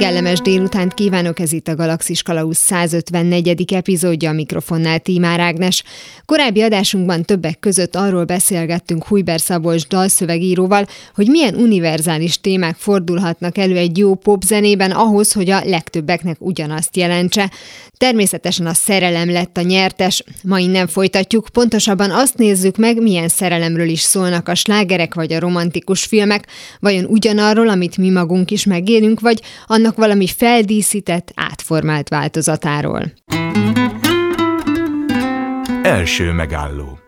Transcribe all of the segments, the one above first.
Kellemes délutánt kívánok, ez itt a Galaxis Kalausz 154. epizódja, a mikrofonnál Tímár Ágnes. Korábbi adásunkban többek között arról beszélgettünk Hujber Szabolcs dalszövegíróval, hogy milyen univerzális témák fordulhatnak elő egy jó popzenében ahhoz, hogy a legtöbbeknek ugyanazt jelentse. Természetesen a szerelem lett a nyertes. Ma innen folytatjuk, pontosabban azt nézzük meg, milyen szerelemről is szólnak a slágerek vagy a romantikus filmek, vajon ugyanarról, amit mi magunk is megélünk, vagy annak valami feldíszített, átformált változatáról. Első megálló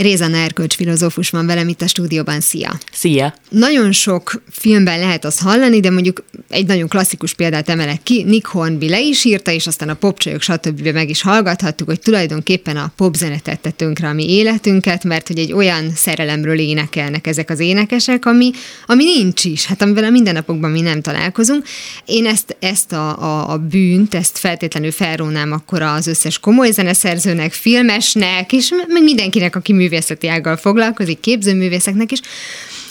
Rézan Erkölcs filozófus van velem itt a stúdióban. Szia! Szia! Nagyon sok filmben lehet azt hallani, de mondjuk egy nagyon klasszikus példát emelek ki, Nick Hornby le is írta, és aztán a popcsajok stb. meg is hallgathattuk, hogy tulajdonképpen a popzene tette tönkre a mi életünket, mert hogy egy olyan szerelemről énekelnek ezek az énekesek, ami, ami nincs is, hát amivel a mindennapokban mi nem találkozunk. Én ezt, ezt a, a, a bűnt, ezt feltétlenül felrónám akkor az összes komoly zeneszerzőnek, filmesnek, és meg mindenkinek, aki művészeti ággal foglalkozik, képzőművészeknek is,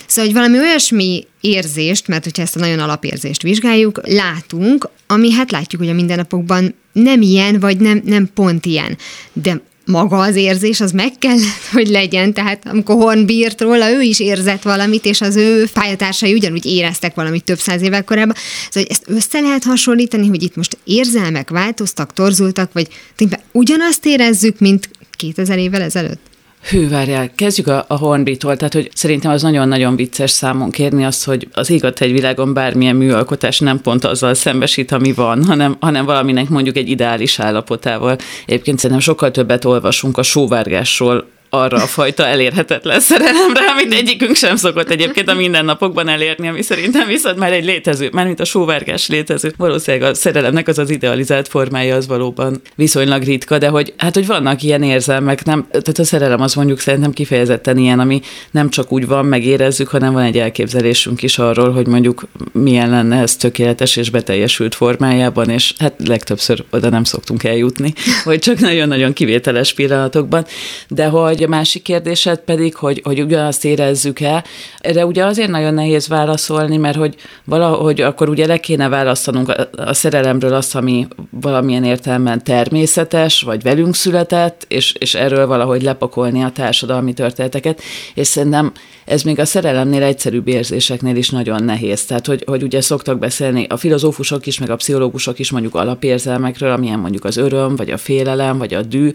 Szóval, hogy valami olyasmi érzést, mert hogyha ezt a nagyon alapérzést vizsgáljuk, látunk, ami hát látjuk, hogy a mindennapokban nem ilyen, vagy nem, nem pont ilyen. De maga az érzés, az meg kell, hogy legyen, tehát amikor Horn bírt róla, ő is érzett valamit, és az ő pályatársai ugyanúgy éreztek valamit több száz évvel korábban. Szóval hogy ezt össze lehet hasonlítani, hogy itt most érzelmek változtak, torzultak, vagy tényleg ugyanazt érezzük, mint 2000 évvel ezelőtt? Hű, várjál, kezdjük a, a Hornby-tól, tehát hogy szerintem az nagyon-nagyon vicces számon kérni azt, hogy az egy világon bármilyen műalkotás nem pont azzal szembesít, ami van, hanem, hanem valaminek mondjuk egy ideális állapotával. Egyébként szerintem sokkal többet olvasunk a sóvárgásról, arra a fajta elérhetetlen szerelemre, amit egyikünk sem szokott egyébként a mindennapokban elérni, ami szerintem viszont már egy létező, már mint a sóvárgás létező. Valószínűleg a szerelemnek az az idealizált formája az valóban viszonylag ritka, de hogy hát, hogy vannak ilyen érzelmek, nem, tehát a szerelem az mondjuk szerintem kifejezetten ilyen, ami nem csak úgy van, megérezzük, hanem van egy elképzelésünk is arról, hogy mondjuk milyen lenne ez tökéletes és beteljesült formájában, és hát legtöbbször oda nem szoktunk eljutni, vagy csak nagyon-nagyon kivételes pillanatokban, de hogy hogy a másik kérdésed pedig, hogy, hogy ugyanazt érezzük-e, erre ugye azért nagyon nehéz válaszolni, mert hogy valahogy akkor ugye le kéne választanunk a, a szerelemről azt, ami valamilyen értelemben természetes, vagy velünk született, és, és erről valahogy lepakolni a társadalmi történeteket, és szerintem ez még a szerelemnél egyszerűbb érzéseknél is nagyon nehéz. Tehát, hogy, hogy ugye szoktak beszélni a filozófusok is, meg a pszichológusok is mondjuk alapérzelmekről, amilyen mondjuk az öröm, vagy a félelem, vagy a dű,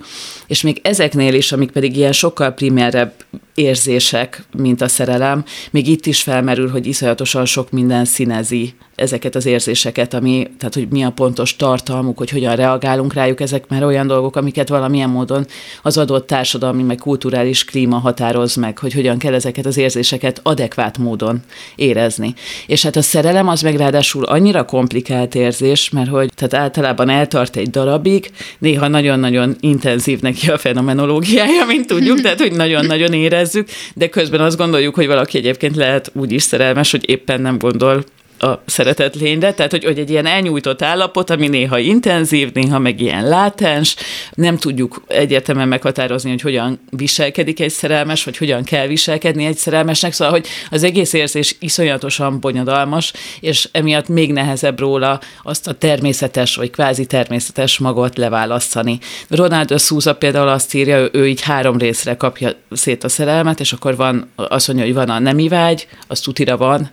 és még ezeknél is, amik pedig ilyen sokkal primérebb érzések, mint a szerelem, még itt is felmerül, hogy iszonyatosan sok minden színezi ezeket az érzéseket, ami, tehát hogy mi a pontos tartalmuk, hogy hogyan reagálunk rájuk, ezek már olyan dolgok, amiket valamilyen módon az adott társadalmi, meg kulturális klíma határoz meg, hogy hogyan kell ezeket az érzéseket adekvát módon érezni. És hát a szerelem az meg ráadásul annyira komplikált érzés, mert hogy tehát általában eltart egy darabig, néha nagyon-nagyon intenzív neki a fenomenológiája, mint tudjuk, tehát hogy nagyon-nagyon érezzük, de közben azt gondoljuk, hogy valaki egyébként lehet úgy is szerelmes, hogy éppen nem gondol a szeretett lényre, tehát hogy, hogy egy ilyen elnyújtott állapot, ami néha intenzív, néha meg ilyen látens, nem tudjuk egyértelműen meghatározni, hogy hogyan viselkedik egy szerelmes, vagy hogyan kell viselkedni egy szerelmesnek, szóval, hogy az egész érzés iszonyatosan bonyodalmas, és emiatt még nehezebb róla azt a természetes, vagy kvázi természetes magot leválasztani. Ronaldo Souza például azt írja, ő, így három részre kapja szét a szerelmet, és akkor van, azt mondja, hogy van a nemi vágy, az tutira van,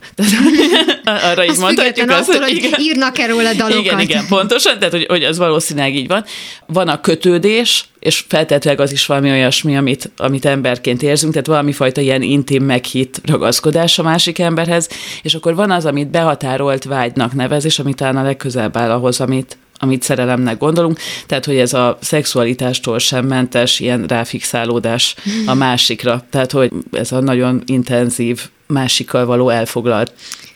arra így mondhatjuk azt, attól, hogy, hogy írnak-e róla dalokat. Igen, igen, pontosan, tehát hogy, hogy az valószínűleg így van. Van a kötődés, és feltétlenül az is valami olyasmi, amit, amit emberként érzünk, tehát valami fajta ilyen intim meghitt ragaszkodás a másik emberhez, és akkor van az, amit behatárolt vágynak nevez, és ami talán a legközelebb áll ahhoz, amit, amit szerelemnek gondolunk, tehát hogy ez a szexualitástól sem mentes ilyen ráfixálódás a másikra, tehát hogy ez a nagyon intenzív másikkal való elfoglalt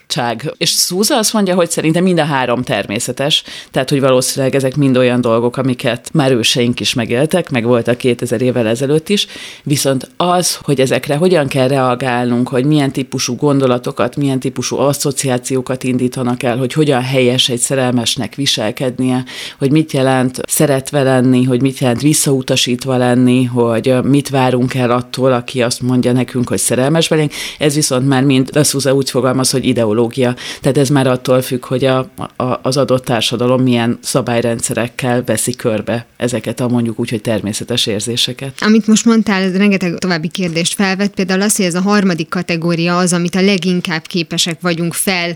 cság. És Szúza azt mondja, hogy szerintem mind a három természetes, tehát hogy valószínűleg ezek mind olyan dolgok, amiket már őseink is megéltek, meg voltak 2000 évvel ezelőtt is, viszont az, hogy ezekre hogyan kell reagálnunk, hogy milyen típusú gondolatokat, milyen típusú asszociációkat indítanak el, hogy hogyan helyes egy szerelmesnek viselkednie, hogy mit jelent szeretve lenni, hogy mit jelent visszautasítva lenni, hogy mit várunk el attól, aki azt mondja nekünk, hogy szerelmes velünk. Ez viszont már mind Leszúza úgy fogalmaz, hogy ideológia. Tehát ez már attól függ, hogy a, a, az adott társadalom milyen szabályrendszerekkel veszi körbe ezeket a mondjuk úgy, hogy természetes érzéseket. Amit most mondtál, ez rengeteg további kérdést felvet, például az, hogy ez a harmadik kategória az, amit a leginkább képesek vagyunk fel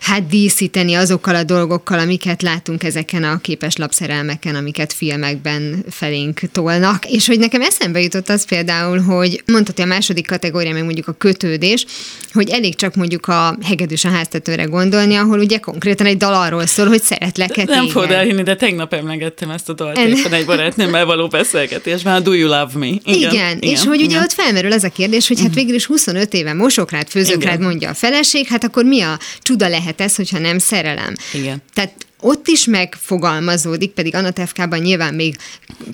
hát díszíteni azokkal a dolgokkal, amiket látunk ezeken a képes lapszerelmeken, amiket filmekben felénk tolnak. És hogy nekem eszembe jutott az például, hogy mondhatja a második kategória, meg mondjuk a kötődés, hogy elég csak mondjuk a hegedűs a háztetőre gondolni, ahol ugye konkrétan egy dal arról szól, hogy szeretlek-e Nem fogod elhinni, de tegnap emlegettem ezt a dalt en... éppen egy barátnőmmel való beszélgetésben, a Do You Love Me? Igen, igen, igen és hogy igen. ugye ott felmerül ez a kérdés, hogy hát végül is 25 éve mosokrád, főzőkrád mondja a feleség, hát akkor mi a csuda lehet lehet ez, hogyha nem szerelem. Igen. Tehát ott is megfogalmazódik, pedig Anna Tefkában nyilván még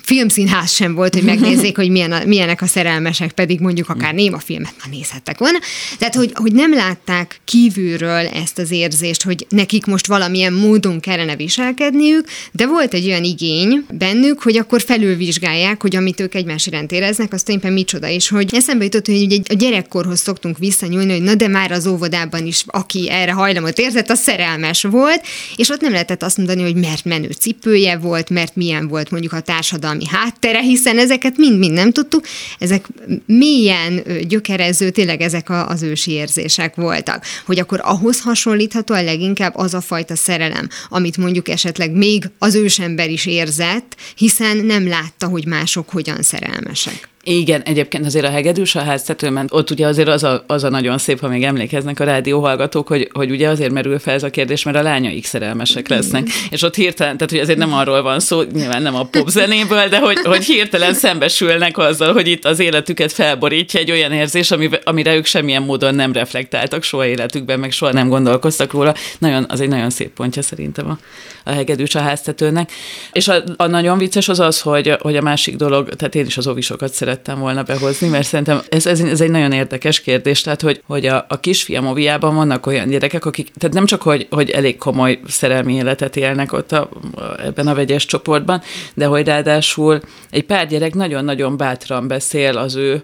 filmszínház sem volt, hogy megnézzék, hogy milyen a, milyenek a szerelmesek, pedig mondjuk akár néma filmet már nézhettek volna. Tehát, hogy, hogy nem látták kívülről ezt az érzést, hogy nekik most valamilyen módon kellene viselkedniük, de volt egy olyan igény bennük, hogy akkor felülvizsgálják, hogy amit ők egymás iránt éreznek, azt éppen micsoda, és hogy eszembe jutott, hogy ugye a gyerekkorhoz szoktunk visszanyúlni, hogy na de már az óvodában is, aki erre hajlamot érzett, az szerelmes volt, és ott nem lehetett azt mondani, hogy mert menő cipője volt, mert milyen volt mondjuk a társadalmi háttere, hiszen ezeket mind-mind nem tudtuk, ezek milyen gyökerező, tényleg ezek az ősi érzések voltak. Hogy akkor ahhoz hasonlítható a leginkább az a fajta szerelem, amit mondjuk esetleg még az ősember is érzett, hiszen nem látta, hogy mások hogyan szerelmesek. Igen, egyébként azért a hegedűs a háztetőben, ott ugye azért az a, az a nagyon szép, ha még emlékeznek a rádióhallgatók, hogy, hogy ugye azért merül fel ez a kérdés, mert a lányaik szerelmesek lesznek. És ott hirtelen, tehát hogy azért nem arról van szó, nyilván nem a popzenéből, de hogy, hogy hirtelen szembesülnek azzal, hogy itt az életüket felborítja egy olyan érzés, ami, amire ők semmilyen módon nem reflektáltak soha életükben, meg soha nem gondolkoztak róla. Nagyon, az egy nagyon szép pontja szerintem a, a hegedűs a háztetőnek. És a, a nagyon vicces az az, hogy, hogy a másik dolog, tehát én is az ovisokat szeretem szerettem volna behozni, mert szerintem ez, ez, ez egy nagyon érdekes kérdés, tehát hogy, hogy a, a kisfiam oviában vannak olyan gyerekek, akik, tehát nem csak, hogy, hogy elég komoly szerelmi életet élnek ott a, ebben a vegyes csoportban, de hogy ráadásul egy pár gyerek nagyon-nagyon bátran beszél az ő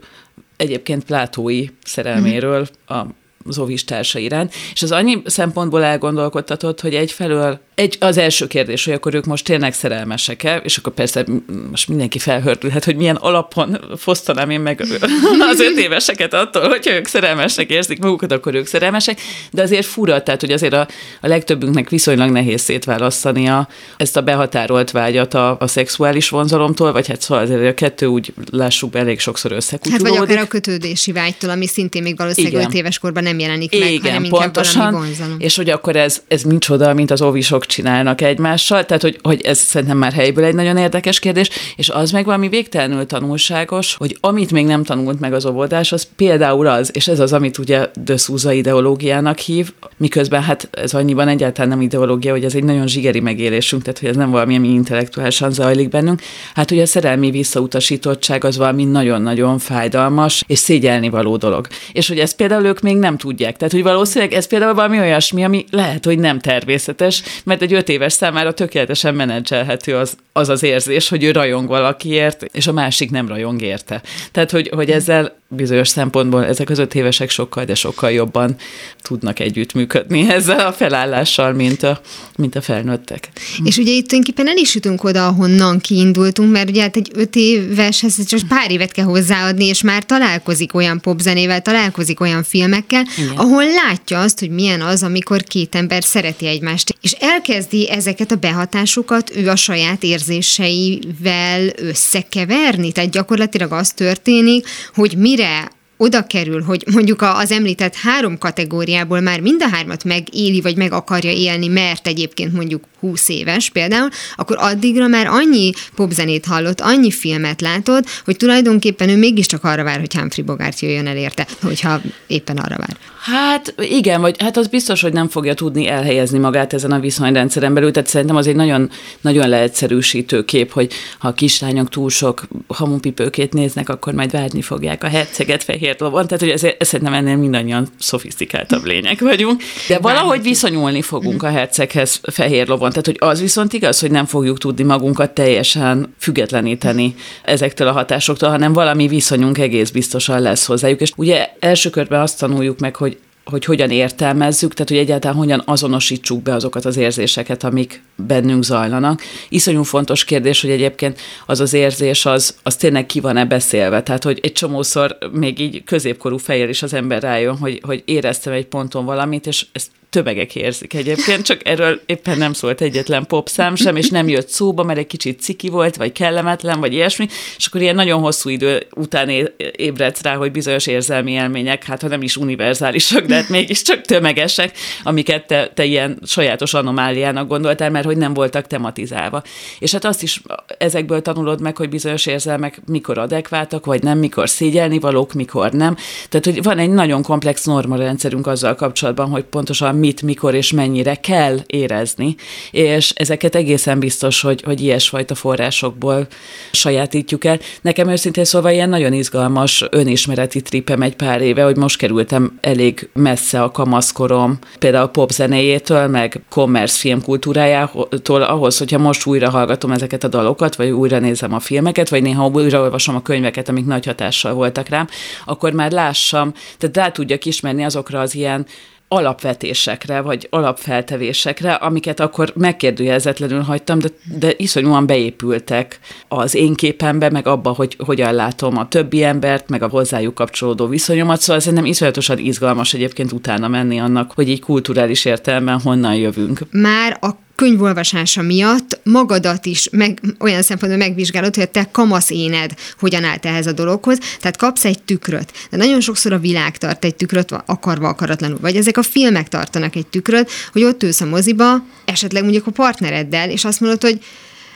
egyébként plátói szerelméről a az óvis társa iránt, és az annyi szempontból elgondolkodtatott, hogy egyfelől egy, az első kérdés, hogy akkor ők most tényleg szerelmesek-e, és akkor persze most mindenki felhördülhet, hogy milyen alapon fosztanám én meg az öt éveseket attól, hogyha ők szerelmesnek érzik magukat, akkor ők szerelmesek, de azért fura, tehát hogy azért a, a legtöbbünknek viszonylag nehéz szétválasztania ezt a behatárolt vágyat a, a szexuális vonzalomtól, vagy hát szóval azért a kettő úgy lássuk be elég sokszor összekutyulódik. Hát vagy akár a kötődési vágytól, ami szintén még valószínűleg öt éves korban nem jelenik meg, Igen, hanem pontosan, vonzalom. És hogy akkor ez, ez micsoda, mint az óvisok csinálnak egymással, tehát hogy, hogy ez szerintem már helyből egy nagyon érdekes kérdés, és az meg valami végtelenül tanulságos, hogy amit még nem tanult meg az óvodás, az például az, és ez az, amit ugye de Souza ideológiának hív, miközben hát ez annyiban egyáltalán nem ideológia, hogy ez egy nagyon zsigeri megélésünk, tehát hogy ez nem valami, ami intellektuálisan zajlik bennünk. Hát ugye a szerelmi visszautasítottság az valami nagyon-nagyon fájdalmas és szégyelni való dolog. És hogy ezt például ők még nem tudják. Tehát, hogy valószínűleg ez például valami olyasmi, ami lehet, hogy nem természetes, mert egy öt éves számára tökéletesen menedzselhető az, az az érzés, hogy ő rajong valakiért, és a másik nem rajong érte. Tehát, hogy, hogy ezzel bizonyos szempontból ezek az öt évesek sokkal, de sokkal jobban tudnak együttműködni ezzel a felállással, mint a, mint a felnőttek. És ugye itt tulajdonképpen el is jutunk oda, ahonnan kiindultunk, mert ugye hát egy öt éveshez csak pár évet kell hozzáadni, és már találkozik olyan popzenével, találkozik olyan filmekkel, Igen. ahol látja azt, hogy milyen az, amikor két ember szereti egymást, és elkezdi ezeket a behatásokat ő a saját érzéseivel összekeverni. Tehát gyakorlatilag az történik, hogy mire oda kerül, hogy mondjuk az említett három kategóriából már mind a hármat megéli, vagy meg akarja élni, mert egyébként mondjuk 20 éves például, akkor addigra már annyi popzenét hallott, annyi filmet látott, hogy tulajdonképpen ő mégiscsak arra vár, hogy Humphrey Bogart jöjjön el érte, hogyha éppen arra vár. Hát igen, vagy hát az biztos, hogy nem fogja tudni elhelyezni magát ezen a viszonyrendszeren belül, tehát szerintem az egy nagyon, nagyon leegyszerűsítő kép, hogy ha a kislányok túl sok hamupipőkét néznek, akkor majd várni fogják a herceget fehér lovon, tehát hogy ezért, szerintem ennél mindannyian szofisztikáltabb lények vagyunk, de valahogy viszonyulni fogunk a herceghez fehér lovon, tehát hogy az viszont igaz, hogy nem fogjuk tudni magunkat teljesen függetleníteni ezektől a hatásoktól, hanem valami viszonyunk egész biztosan lesz hozzájuk, és ugye első körben azt tanuljuk meg, hogy hogy hogyan értelmezzük, tehát hogy egyáltalán hogyan azonosítsuk be azokat az érzéseket, amik bennünk zajlanak. Iszonyú fontos kérdés, hogy egyébként az az érzés, az, az tényleg ki van-e beszélve. Tehát, hogy egy csomószor még így középkorú fejjel is az ember rájön, hogy, hogy éreztem egy ponton valamit, és ezt tömegek érzik egyébként, csak erről éppen nem szólt egyetlen popszám sem, és nem jött szóba, mert egy kicsit ciki volt, vagy kellemetlen, vagy ilyesmi, és akkor ilyen nagyon hosszú idő után ébredsz rá, hogy bizonyos érzelmi élmények, hát ha nem is univerzálisak, de hát mégiscsak tömegesek, amiket te, te ilyen sajátos anomáliának gondoltál, mert hogy nem voltak tematizálva. És hát azt is ezekből tanulod meg, hogy bizonyos érzelmek mikor adekváltak, vagy nem, mikor szégyelni valók, mikor nem. Tehát, hogy van egy nagyon komplex normarendszerünk azzal kapcsolatban, hogy pontosan mit, mikor és mennyire kell érezni, és ezeket egészen biztos, hogy, hogy ilyesfajta forrásokból sajátítjuk el. Nekem őszintén szóval ilyen nagyon izgalmas önismereti tripem egy pár éve, hogy most kerültem elég messze a kamaszkorom, például a pop zenéjétől, meg commerce filmkultúrájától, ahhoz, hogyha most újra hallgatom ezeket a dalokat, vagy újra nézem a filmeket, vagy néha újra olvasom a könyveket, amik nagy hatással voltak rám, akkor már lássam, tehát rá tudjak ismerni azokra az ilyen alapvetésekre, vagy alapfeltevésekre, amiket akkor megkérdőjelezetlenül hagytam, de, de iszonyúan beépültek az én képembe, meg abba, hogy hogyan látom a többi embert, meg a hozzájuk kapcsolódó viszonyomat, szóval szerintem iszonyatosan izgalmas egyébként utána menni annak, hogy így kulturális értelemben honnan jövünk. Már a könyvolvasása miatt magadat is meg, olyan szempontból megvizsgálod, hogy a te kamasz éned hogyan állt ehhez a dologhoz, tehát kapsz egy tükröt. De nagyon sokszor a világ tart egy tükröt, akarva akaratlanul, vagy ezek a filmek tartanak egy tükröt, hogy ott ülsz a moziba, esetleg mondjuk a partnereddel, és azt mondod, hogy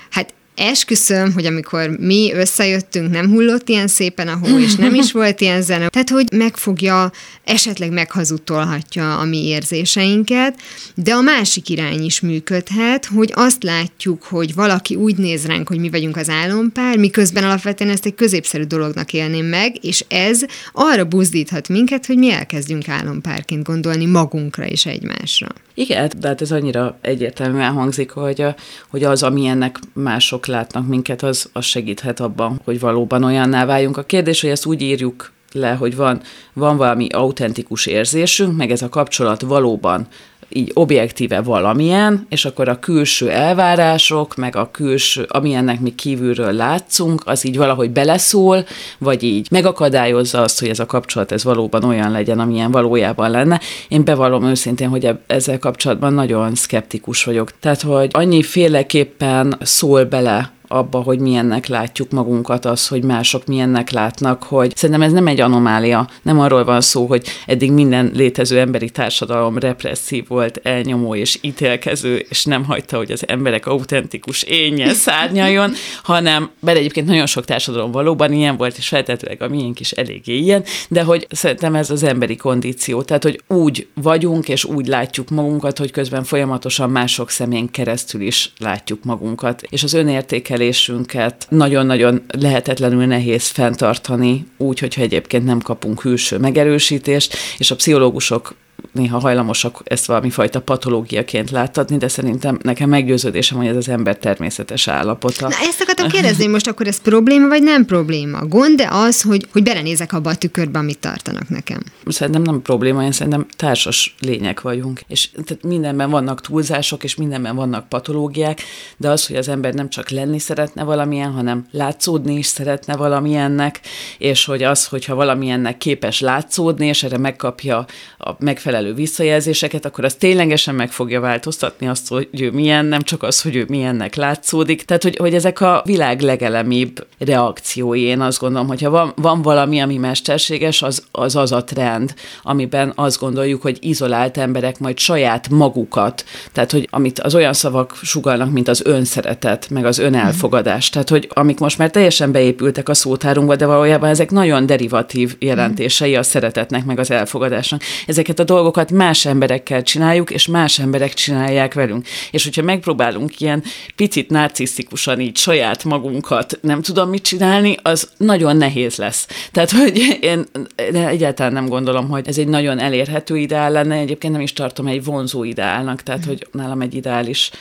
hát esküszöm, hogy amikor mi összejöttünk, nem hullott ilyen szépen a hó, és nem is volt ilyen zene. Tehát, hogy megfogja, esetleg meghazudtolhatja a mi érzéseinket, de a másik irány is működhet, hogy azt látjuk, hogy valaki úgy néz ránk, hogy mi vagyunk az álompár, miközben alapvetően ezt egy középszerű dolognak élném meg, és ez arra buzdíthat minket, hogy mi elkezdjünk álompárként gondolni magunkra és egymásra. Igen, de hát ez annyira egyértelműen hangzik, hogy, hogy az, amilyennek mások látnak minket, az, az segíthet abban, hogy valóban olyanná váljunk. A kérdés, hogy ezt úgy írjuk le, hogy van, van valami autentikus érzésünk, meg ez a kapcsolat valóban így objektíve valamilyen, és akkor a külső elvárások, meg a külső, amilyennek mi kívülről látszunk, az így valahogy beleszól, vagy így megakadályozza azt, hogy ez a kapcsolat ez valóban olyan legyen, amilyen valójában lenne. Én bevallom őszintén, hogy ezzel kapcsolatban nagyon szkeptikus vagyok. Tehát, hogy annyi féleképpen szól bele abba, hogy milyennek látjuk magunkat, az, hogy mások milyennek látnak, hogy szerintem ez nem egy anomália, nem arról van szó, hogy eddig minden létező emberi társadalom represszív volt, elnyomó és ítélkező, és nem hagyta, hogy az emberek autentikus énje szárnyaljon, hanem, bele egyébként nagyon sok társadalom valóban ilyen volt, és feltetőleg a miénk is eléggé ilyen, de hogy szerintem ez az emberi kondíció, tehát hogy úgy vagyunk, és úgy látjuk magunkat, hogy közben folyamatosan mások szemén keresztül is látjuk magunkat, és az önértékelés értékelésünket nagyon-nagyon lehetetlenül nehéz fenntartani, úgy, hogyha egyébként nem kapunk külső megerősítést, és a pszichológusok néha hajlamosak ezt valami fajta patológiaként láttatni, de szerintem nekem meggyőződésem, hogy ez az ember természetes állapota. Na ezt akartam kérdezni, most akkor ez probléma, vagy nem probléma? Gond de az, hogy, hogy belenézek abba a tükörbe, amit tartanak nekem? Szerintem nem probléma, én szerintem társas lények vagyunk. És tehát mindenben vannak túlzások, és mindenben vannak patológiák, de az, hogy az ember nem csak lenni szeretne valamilyen, hanem látszódni is szeretne valamilyennek, és hogy az, hogyha valamilyennek képes látszódni, és erre megkapja a megfelelő megfelelő visszajelzéseket, akkor az ténylegesen meg fogja változtatni azt, hogy ő milyen, nem csak az, hogy ő milyennek látszódik. Tehát, hogy, hogy ezek a világ legelemibb reakciói, én azt gondolom, hogyha van, van valami, ami mesterséges, az, az az a trend, amiben azt gondoljuk, hogy izolált emberek majd saját magukat, tehát, hogy amit az olyan szavak sugalnak, mint az önszeretet, meg az önelfogadás, tehát, hogy amik most már teljesen beépültek a szótárunkba, de valójában ezek nagyon derivatív jelentései a szeretetnek, meg az elfogadásnak. Ezeket a dolgokat más emberekkel csináljuk, és más emberek csinálják velünk. És hogyha megpróbálunk ilyen picit narcisztikusan így saját magunkat nem tudom mit csinálni, az nagyon nehéz lesz. Tehát, hogy én egyáltalán nem gondolom, hogy ez egy nagyon elérhető ideál lenne, egyébként nem is tartom egy vonzó ideálnak, tehát, hogy nálam egy ideális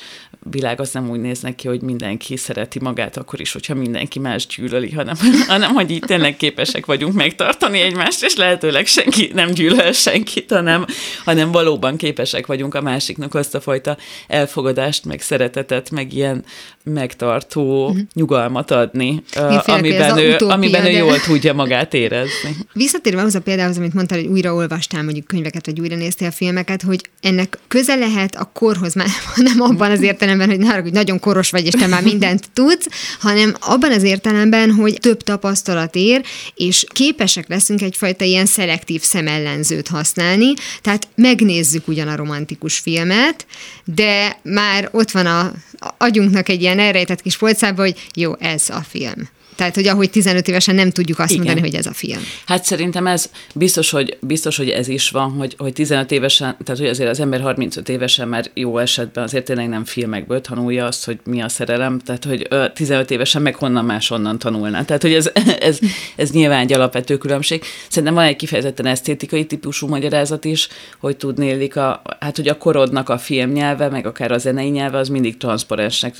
világ az nem úgy néz neki, hogy mindenki szereti magát, akkor is, hogyha mindenki más gyűlöli, hanem, hanem hogy így tényleg képesek vagyunk megtartani egymást, és lehetőleg senki nem gyűlöl senkit, hanem, hanem valóban képesek vagyunk a másiknak azt a fajta elfogadást, meg szeretetet, meg ilyen megtartó uh-huh. nyugalmat adni, uh, amiben, ő, utópia, amiben de... ő jól tudja magát érezni. Visszatérve ahhoz a példához, amit mondtál, hogy újra olvastál mondjuk könyveket, vagy újra néztél filmeket, hogy ennek köze lehet a korhoz, már nem abban az értelemben, hogy, ne, hogy nagyon koros vagy, és te már mindent tudsz, hanem abban az értelemben, hogy több tapasztalat ér, és képesek leszünk egyfajta ilyen szelektív szemellenzőt használni, tehát megnézzük ugyan a romantikus filmet, de már ott van a agyunknak egy ilyen elrejtett kis polcába, hogy jó, ez a film. Tehát, hogy ahogy 15 évesen nem tudjuk azt Igen. mondani, hogy ez a film. Hát szerintem ez biztos, hogy, biztos, hogy ez is van, hogy, hogy 15 évesen, tehát hogy azért az ember 35 évesen már jó esetben azért tényleg nem filmekből tanulja azt, hogy mi a szerelem, tehát hogy 15 évesen meg honnan máshonnan tanulná. Tehát, hogy ez, ez, ez nyilván egy alapvető különbség. Szerintem van egy kifejezetten esztétikai típusú magyarázat is, hogy tudnélik, a, hát hogy a korodnak a filmnyelve, meg akár a zenei nyelve, az mindig transzparensnek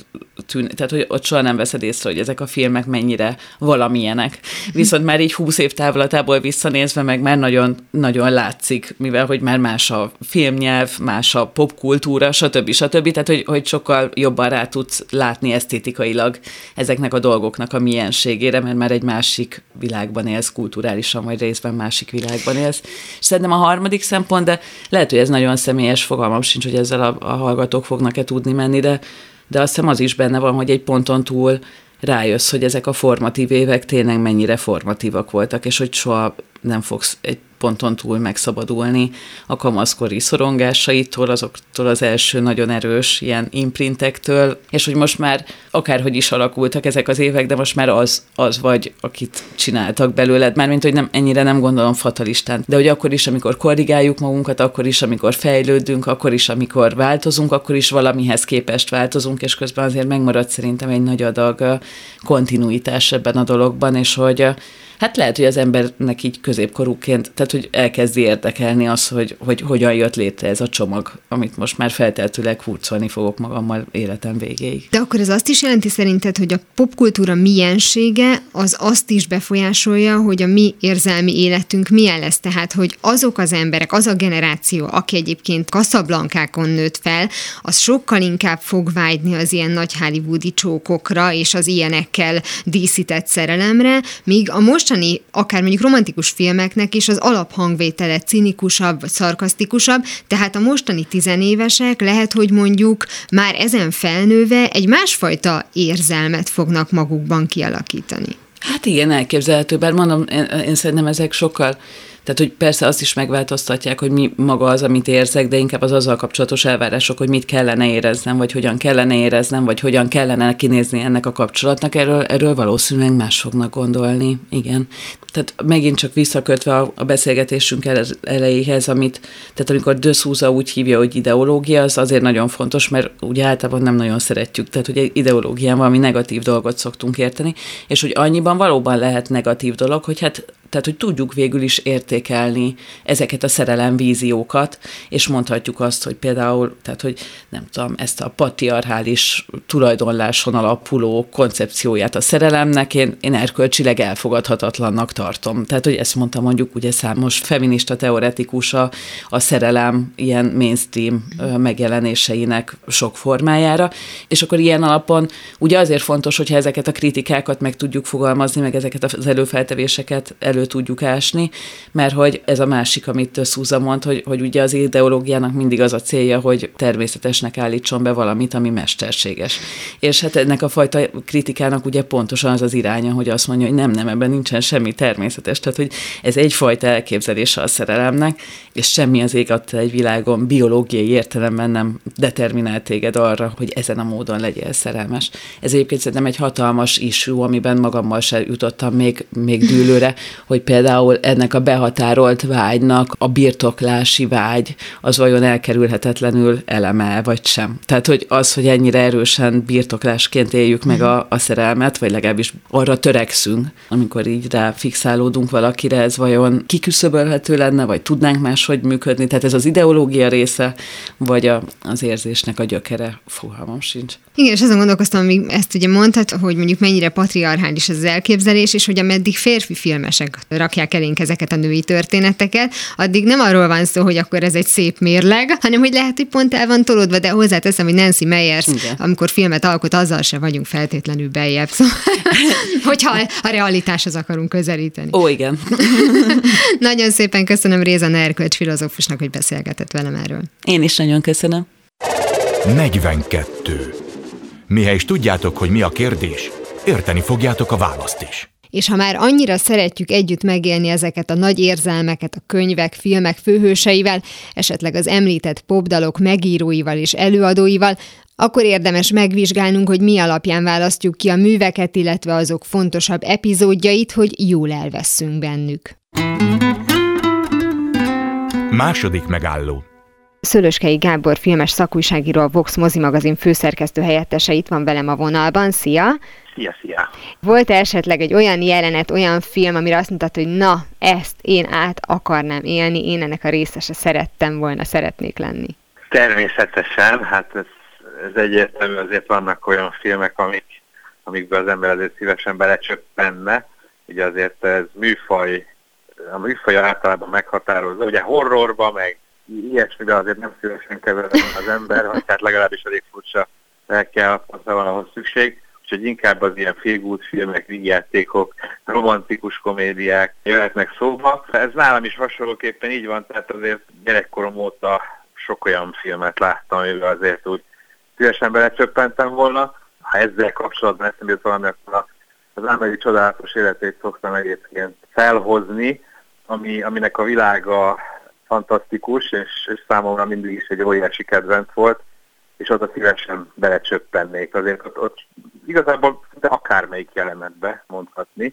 tűnik. Tehát, hogy ott soha nem veszed észre, hogy ezek a filmek mennyire valamilyenek. Viszont már így húsz év távlatából visszanézve meg már nagyon, nagyon látszik, mivel hogy már más a filmnyelv, más a popkultúra, stb. stb. Tehát, hogy, hogy sokkal jobban rá tudsz látni esztétikailag ezeknek a dolgoknak a mienségére, mert már egy másik világban élsz, kulturálisan vagy részben másik világban élsz. És szerintem a harmadik szempont, de lehet, hogy ez nagyon személyes fogalmam sincs, hogy ezzel a, a hallgatók fognak-e tudni menni, de de azt hiszem az is benne van, hogy egy ponton túl rájössz, hogy ezek a formatív évek tényleg mennyire formatívak voltak, és hogy soha nem fogsz egy ponton túl megszabadulni. A kamaszkori szorongásaitól, azoktól az első nagyon erős ilyen imprintektől, és hogy most már akárhogy is alakultak ezek az évek, de most már az, az vagy, akit csináltak belőled, mármint, hogy nem, ennyire nem gondolom fatalistán, de hogy akkor is, amikor korrigáljuk magunkat, akkor is, amikor fejlődünk, akkor is, amikor változunk, akkor is valamihez képest változunk, és közben azért megmarad szerintem egy nagy adag kontinuitás ebben a dologban, és hogy hát lehet, hogy az embernek így középkorúként, tehát hogy elkezdi érdekelni az, hogy, hogy hogyan jött létre ez a csomag, amit most már felteltőleg hurcolni fogok magammal életem végéig. De akkor ez azt is jelenti szerinted, hogy a popkultúra miensége az azt is befolyásolja, hogy a mi érzelmi életünk milyen lesz. Tehát, hogy azok az emberek, az a generáció, aki egyébként kaszablankákon nőtt fel, az sokkal inkább fog vágyni az ilyen nagy hollywoodi csókokra és az ilyenekkel díszített szerelemre, míg a most mostani, akár mondjuk romantikus filmeknek is az alaphangvétele cinikusabb, vagy szarkasztikusabb, tehát a mostani tizenévesek lehet, hogy mondjuk már ezen felnőve egy másfajta érzelmet fognak magukban kialakítani. Hát igen, elképzelhető, bár mondom, én, én szerintem ezek sokkal tehát, hogy persze azt is megváltoztatják, hogy mi maga az, amit érzek, de inkább az azzal kapcsolatos elvárások, hogy mit kellene éreznem, vagy hogyan kellene éreznem, vagy hogyan kellene kinézni ennek a kapcsolatnak, erről, erről valószínűleg más fognak gondolni. Igen. Tehát megint csak visszakötve a, a beszélgetésünk elejéhez, amit, tehát amikor De Souza úgy hívja, hogy ideológia, az azért nagyon fontos, mert ugye általában nem nagyon szeretjük, tehát ugye ideológián valami negatív dolgot szoktunk érteni, és hogy annyiban valóban lehet negatív dolog, hogy hát tehát, hogy tudjuk végül is értékelni ezeket a szerelemvíziókat, és mondhatjuk azt, hogy például, tehát, hogy nem tudom, ezt a patriarchális tulajdonláson alapuló koncepcióját a szerelemnek én, én erkölcsileg elfogadhatatlannak tartom. Tehát, hogy ezt mondta mondjuk ugye számos feminista teoretikus a, a szerelem ilyen mainstream megjelenéseinek sok formájára, és akkor ilyen alapon ugye azért fontos, hogyha ezeket a kritikákat meg tudjuk fogalmazni, meg ezeket az előfeltevéseket elő tudjuk ásni, mert hogy ez a másik, amit Szúza mond, hogy, hogy ugye az ideológiának mindig az a célja, hogy természetesnek állítson be valamit, ami mesterséges. És hát ennek a fajta kritikának ugye pontosan az az iránya, hogy azt mondja, hogy nem, nem, ebben nincsen semmi természetes. Tehát, hogy ez egyfajta elképzelése a szerelemnek, és semmi az ég egy világon biológiai értelemben nem determinál téged arra, hogy ezen a módon legyél szerelmes. Ez egyébként szerintem egy hatalmas issue, amiben magammal se jutottam még, még dűlőre, hogy például ennek a behatárolt vágynak a birtoklási vágy az vajon elkerülhetetlenül eleme vagy sem. Tehát, hogy az, hogy ennyire erősen birtoklásként éljük meg a, a szerelmet, vagy legalábbis arra törekszünk, amikor így rá fixálódunk valakire, ez vajon kiküszöbölhető lenne, vagy tudnánk máshogy működni. Tehát ez az ideológia része, vagy a, az érzésnek a gyökere, fogalmam sincs. Igen, és azon gondolkoztam, amíg ezt ugye mondtad, hogy mondjuk mennyire patriarchális az elképzelés, és hogy ameddig férfi filmesek rakják elénk ezeket a női történeteket, addig nem arról van szó, hogy akkor ez egy szép mérleg, hanem hogy lehet, hogy pont el van tolódva, de hozzáteszem, hogy Nancy Meyers, Igen. amikor filmet alkot, azzal se vagyunk feltétlenül beljebb. Szóval, hogyha a realitáshoz akarunk közelíteni. Ó, igen. nagyon szépen köszönöm Réza Erkölcs filozófusnak, hogy beszélgetett velem erről. Én is nagyon köszönöm. 42. Mihez tudjátok, hogy mi a kérdés, érteni fogjátok a választ is. És ha már annyira szeretjük együtt megélni ezeket a nagy érzelmeket a könyvek, filmek főhőseivel, esetleg az említett popdalok megíróival és előadóival, akkor érdemes megvizsgálnunk, hogy mi alapján választjuk ki a műveket, illetve azok fontosabb epizódjait, hogy jól elveszünk bennük. Második megálló Szölöskei Gábor filmes szakújságíró, a Vox mozimagazin főszerkesztő helyettese itt van velem a vonalban. Szia! Szia, szia! volt -e esetleg egy olyan jelenet, olyan film, amire azt mondtad, hogy na, ezt én át akarnám élni, én ennek a részese szerettem volna, szeretnék lenni? Természetesen, hát ez, ez egyértelmű, azért vannak olyan filmek, amik, amikben az ember azért szívesen belecsöppenne. Ugye azért ez műfaj, a műfaj általában meghatározza, ugye horrorba, meg ilyesmibe azért nem szívesen keverem az ember, vagy hát legalábbis elég furcsa kell, van ahhoz szükség. Úgyhogy inkább az ilyen félgút filmek, vígjátékok, romantikus komédiák jöhetnek szóba. Ez nálam is hasonlóképpen így van, tehát azért gyerekkorom óta sok olyan filmet láttam, amivel azért úgy szívesen belecsöppentem volna. Ha ezzel kapcsolatban eszembe jut valami, akkor az Ámeli csodálatos életét szoktam egyébként felhozni, ami, aminek a világa fantasztikus, és, és számomra mindig is egy óriási kedvenc volt, és oda szívesen belecsöppennék. Azért ott, ott igazából de akármelyik jelenetbe mondhatni.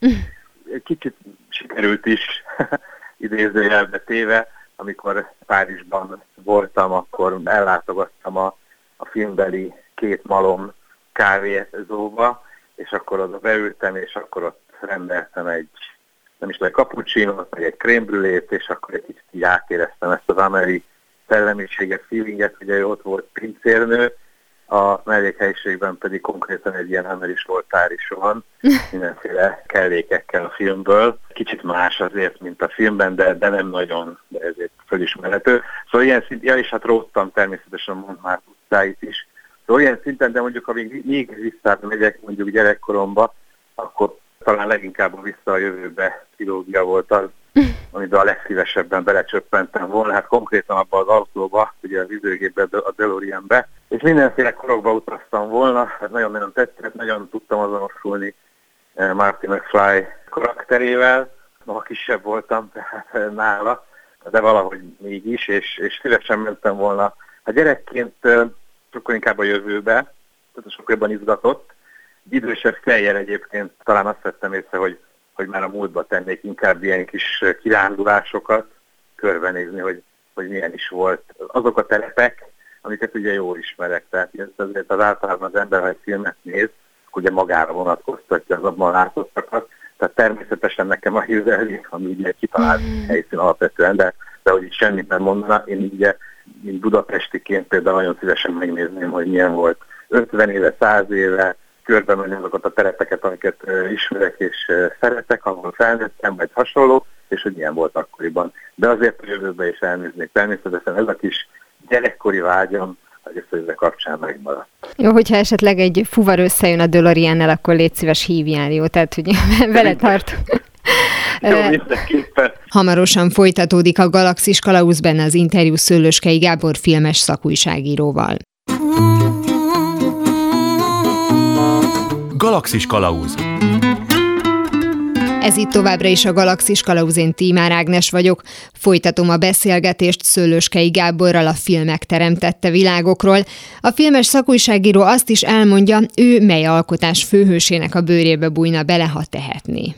Egy kicsit sikerült is idézőjelbe téve, amikor Párizsban voltam, akkor ellátogattam a, a filmbeli két malom kávézóba, és akkor oda beültem, és akkor ott rendeltem egy nem is lehet cappuccino, vagy egy krémbrülét, és akkor egy kicsit így átéreztem ezt az ameri szellemiséget, feelinget, ugye ott volt pincérnő, a mellékhelyiségben pedig konkrétan egy ilyen ameris voltár is van, mindenféle kellékekkel a filmből. Kicsit más azért, mint a filmben, de, de nem nagyon, de ezért fölismerhető. Szóval ilyen szint, ja, és hát róttam természetesen a Montmartre utcáit is. Szóval ilyen szinten, de mondjuk, amíg még megyek mondjuk gyerekkoromba, akkor talán leginkább a vissza a jövőbe trilógia volt az, amiben a legszívesebben belecsöppentem volna, hát konkrétan abba az autóba, ugye az időgépbe, a DeLoreanbe, és mindenféle korokba utaztam volna, hát nagyon-nagyon tetszett, nagyon tudtam azonosulni eh, Marty McFly karakterével, noha kisebb voltam tehát eh, nála, de valahogy mégis, és, és szívesen mentem volna. Hát gyerekként eh, sokkal inkább a jövőbe, tehát sokkal jobban izgatott, idősebb fejjel egyébként talán azt vettem észre, hogy, hogy már a múltba tennék inkább ilyen kis kirándulásokat, körbenézni, hogy, hogy milyen is volt. Azok a telepek, amiket ugye jól ismerek, tehát azért az általában az ember, ha egy filmet néz, ugye magára vonatkoztatja az abban látottakat, tehát természetesen nekem a Hillary, ami ugye kitalált mm. helyszín alapvetően, de, de hogy semmit nem mondana, én ugye, mint budapestiként például nagyon szívesen megnézném, hogy milyen volt 50 éve, 100 éve, körbe menni azokat a terepeket, amiket ismerek és szeretek, ahol felnőttem, vagy hasonló, és hogy milyen volt akkoriban. De azért a jövőbe is elnéznék. Természetesen ez a kis gyerekkori vágyam, hogy ezt ezzel kapcsán megmaradt. Jó, hogyha esetleg egy fuvar összejön a DeLorean-nel, akkor légy szíves hívjál, jó? Tehát, hogy vele tart. Jó, mindenképpen. Hamarosan folytatódik a Galaxis Kalauz benne az interjú Szőlőskei Gábor filmes szakújságíróval. Galaxis Kalauz ez itt továbbra is a Galaxis Kalauzén Tímár Ágnes vagyok. Folytatom a beszélgetést Szőlőskei Gáborral a filmek teremtette világokról. A filmes szakújságíró azt is elmondja, ő mely alkotás főhősének a bőrébe bújna bele, ha tehetné.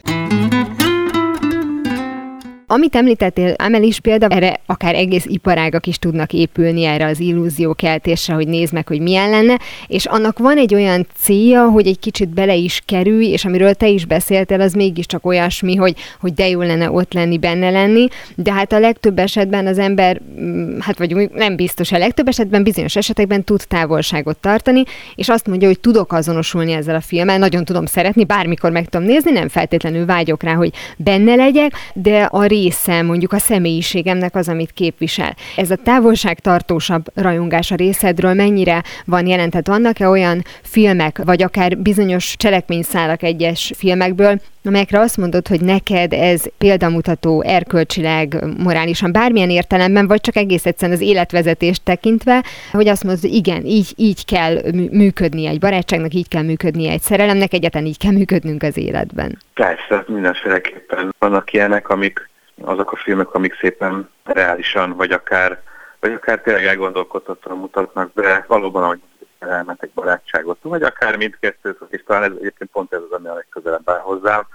Amit említettél, Amel is példa, erre akár egész iparágak is tudnak épülni erre az illúziókeltésre, hogy nézd meg, hogy milyen lenne, és annak van egy olyan célja, hogy egy kicsit bele is kerülj, és amiről te is beszéltél, az mégiscsak olyasmi, hogy, hogy de jó lenne ott lenni, benne lenni, de hát a legtöbb esetben az ember, mm, hát vagy nem biztos, a legtöbb esetben bizonyos esetekben tud távolságot tartani, és azt mondja, hogy tudok azonosulni ezzel a filmmel, nagyon tudom szeretni, bármikor meg tudom nézni, nem feltétlenül vágyok rá, hogy benne legyek, de a része mondjuk a személyiségemnek az, amit képvisel. Ez a távolságtartósabb rajongás a részedről mennyire van jelentett? Vannak-e olyan filmek, vagy akár bizonyos cselekményszálak egyes filmekből, amelyekre azt mondod, hogy neked ez példamutató erkölcsileg, morálisan, bármilyen értelemben, vagy csak egész egyszerűen az életvezetést tekintve, hogy azt mondod, hogy igen, így, így kell működnie egy barátságnak, így kell működnie egy szerelemnek, egyáltalán így kell működnünk az életben. Persze, mindenféleképpen vannak ilyenek, amik azok a filmek, amik szépen reálisan, vagy akár, vagy akár tényleg elgondolkodhatóan mutatnak be valóban, ahogy elment egy barátságot, vagy akár mindkettőt, és talán ez egyébként pont ez az, ami a legközelebb áll hozzám.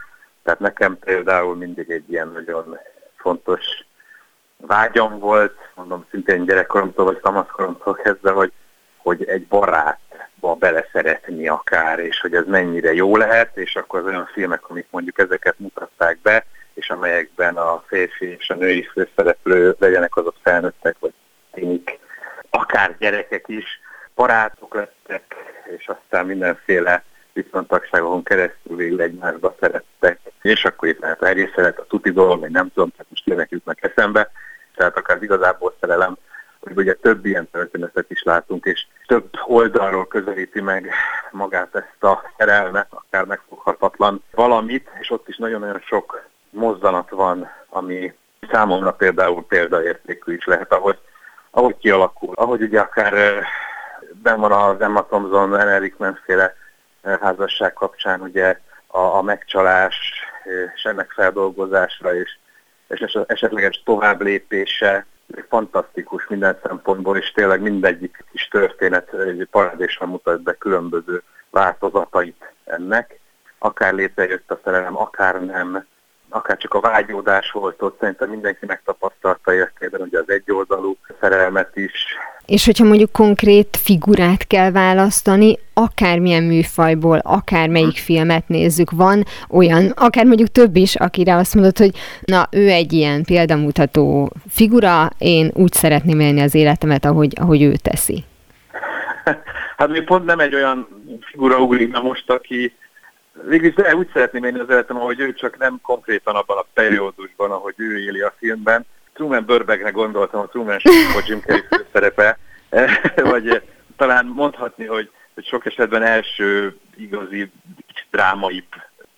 Tehát nekem például mindig egy ilyen nagyon fontos vágyam volt, mondom szintén gyerekkoromtól vagy kamaszkoromtól kezdve, hogy, hogy egy barátba beleszeretni akár, és hogy ez mennyire jó lehet, és akkor az olyan filmek, amik mondjuk ezeket mutatták be, és amelyekben a férfi és a női főszereplő legyenek azok felnőttek, vagy tényik, akár gyerekek is, barátok lettek, és aztán mindenféle viszontagságokon keresztül végül egymásba szerettek, és akkor itt lehet a szeret, a tuti dolog, vagy nem tudom, tehát most tényleg jutnak eszembe, tehát akár igazából szerelem, hogy ugye több ilyen történetet is látunk, és több oldalról közelíti meg magát ezt a szerelmet, akár megfoghatatlan valamit, és ott is nagyon-nagyon sok mozzanat van, ami számomra például példaértékű is lehet, ahogy, ahogy kialakul. Ahogy ugye akár ben van az Emma Thompson, Enric Menféle házasság kapcsán ugye a, a megcsalás és ennek feldolgozása és, és esetleges tovább lépése fantasztikus minden szempontból, és tényleg mindegyik kis történet egy parádésen mutat be különböző változatait ennek. Akár létrejött a szerelem, akár nem, akár csak a vágyódás volt ott, szerintem mindenki megtapasztalta életében ugye az egyoldalú szerelmet is. És hogyha mondjuk konkrét figurát kell választani, akármilyen műfajból, akármelyik filmet nézzük, van olyan, akár mondjuk több is, akire azt mondod, hogy na, ő egy ilyen példamutató figura, én úgy szeretném élni az életemet, ahogy, ahogy ő teszi. Hát még pont nem egy olyan figura ugrik na most, aki végülis de úgy szeretném én az életem, ahogy ő csak nem konkrétan abban a periódusban, ahogy ő éli a filmben. Truman Burbank-re gondoltam, a Truman Show, Jim Carrey szerepe, vagy eh, talán mondhatni, hogy, hogy sok esetben első igazi drámai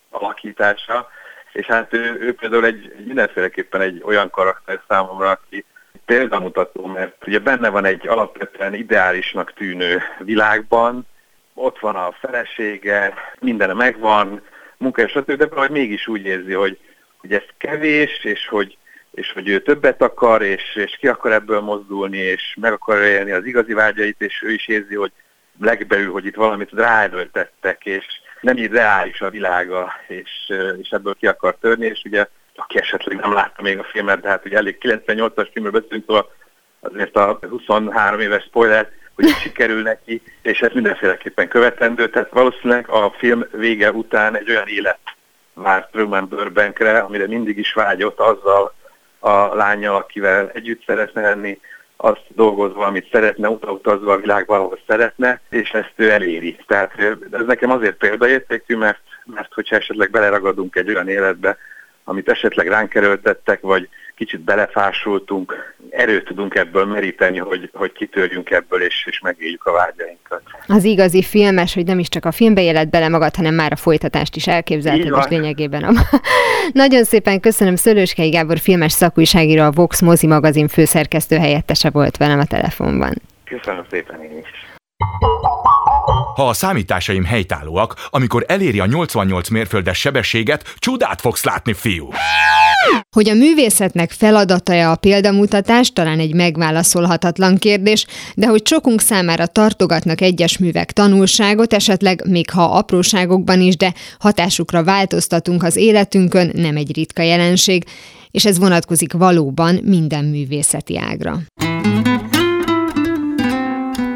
alakítása, és hát ő, ő például egy, mindenféleképpen egy olyan karakter számomra, aki példamutató, mert ugye benne van egy alapvetően ideálisnak tűnő világban, ott van a felesége, minden megvan, munka és stb., de valahogy mégis úgy érzi, hogy, hogy ez kevés, és hogy, és hogy ő többet akar, és, és ki akar ebből mozdulni, és meg akar élni az igazi vágyait, és ő is érzi, hogy legbelül, hogy itt valamit ráerőltettek, és nem így reális a világa, és, és ebből ki akar törni, és ugye aki esetleg nem látta még a filmet, de hát ugye elég 98-as filmről beszélünk, szóval azért a 23 éves spoiler, hogy sikerül neki, és ez mindenféleképpen követendő, tehát valószínűleg a film vége után egy olyan élet várt Truman Burbankre, amire mindig is vágyott azzal a lányjal, akivel együtt szeretne lenni, azt dolgozva, amit szeretne, utazva a világba, ahol szeretne, és ezt ő eléri. Tehát ez nekem azért példaértékű, mert, mert hogyha esetleg beleragadunk egy olyan életbe, amit esetleg ránk erőltettek, vagy kicsit belefásultunk, erőt tudunk ebből meríteni, hogy, hogy kitörjünk ebből, és, és megéljük a vágyainkat. Az igazi filmes, hogy nem is csak a filmbe élet bele magad, hanem már a folytatást is elképzelted most lényegében. A... Nagyon szépen köszönöm, Szőlőskei Gábor filmes szakújságíró, a Vox mozi magazin főszerkesztő helyettese volt velem a telefonban. Köszönöm szépen én is. Ha a számításaim helytállóak, amikor eléri a 88 mérföldes sebességet, csodát fogsz látni, fiú! Hogy a művészetnek feladata-e a példamutatás, talán egy megválaszolhatatlan kérdés, de hogy sokunk számára tartogatnak egyes művek tanulságot, esetleg még ha apróságokban is, de hatásukra változtatunk az életünkön, nem egy ritka jelenség, és ez vonatkozik valóban minden művészeti ágra.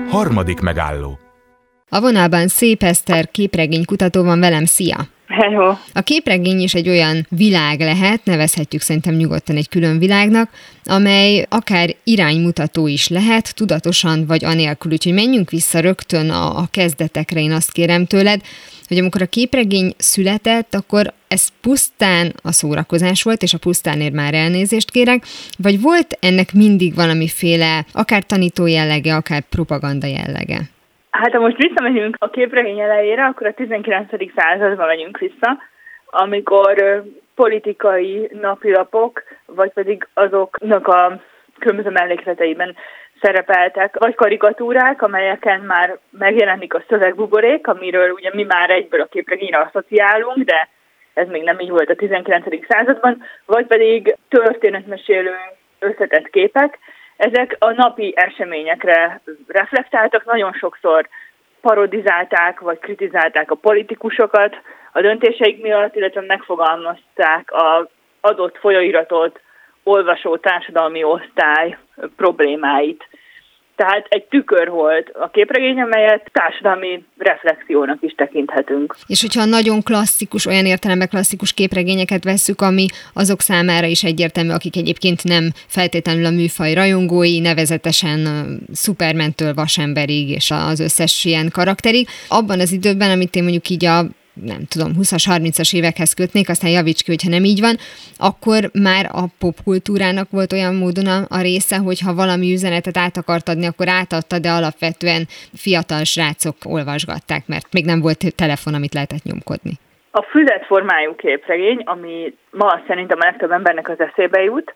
Harmadik megálló. A vonalban Szép Eszter képregénykutató van velem, szia! Hello. A képregény is egy olyan világ lehet, nevezhetjük szerintem nyugodtan egy külön világnak, amely akár iránymutató is lehet, tudatosan vagy anélkül. Úgyhogy menjünk vissza rögtön a, a kezdetekre, én azt kérem tőled, hogy amikor a képregény született, akkor ez pusztán a szórakozás volt, és a pusztánért már elnézést kérek, vagy volt ennek mindig valamiféle, akár tanító jellege, akár propaganda jellege? Hát ha most visszamegyünk a képregény elejére, akkor a 19. században megyünk vissza, amikor politikai napilapok, vagy pedig azoknak a különböző mellékleteiben szerepeltek, vagy karikatúrák, amelyeken már megjelenik a szövegbuborék, amiről ugye mi már egyből a képregényre asszociálunk, de ez még nem így volt a 19. században, vagy pedig történetmesélő összetett képek, ezek a napi eseményekre reflektáltak, nagyon sokszor parodizálták vagy kritizálták a politikusokat a döntéseik miatt, illetve megfogalmazták az adott folyóiratot olvasó társadalmi osztály problémáit. Tehát egy tükör volt a képregény, amelyet társadalmi reflexiónak is tekinthetünk. És hogyha nagyon klasszikus, olyan értelemben klasszikus képregényeket vesszük, ami azok számára is egyértelmű, akik egyébként nem feltétlenül a műfaj rajongói, nevezetesen Supermentől Vasemberig és az összes ilyen karakterig. Abban az időben, amit én mondjuk így a nem tudom, 20-as, 30-as évekhez kötnék, aztán javíts ki, hogyha nem így van, akkor már a popkultúrának volt olyan módon a, a része, hogy ha valami üzenetet át akart adni, akkor átadta, de alapvetően fiatal srácok olvasgatták, mert még nem volt telefon, amit lehetett nyomkodni. A füzetformájú képregény, ami ma szerintem a legtöbb embernek az eszébe jut,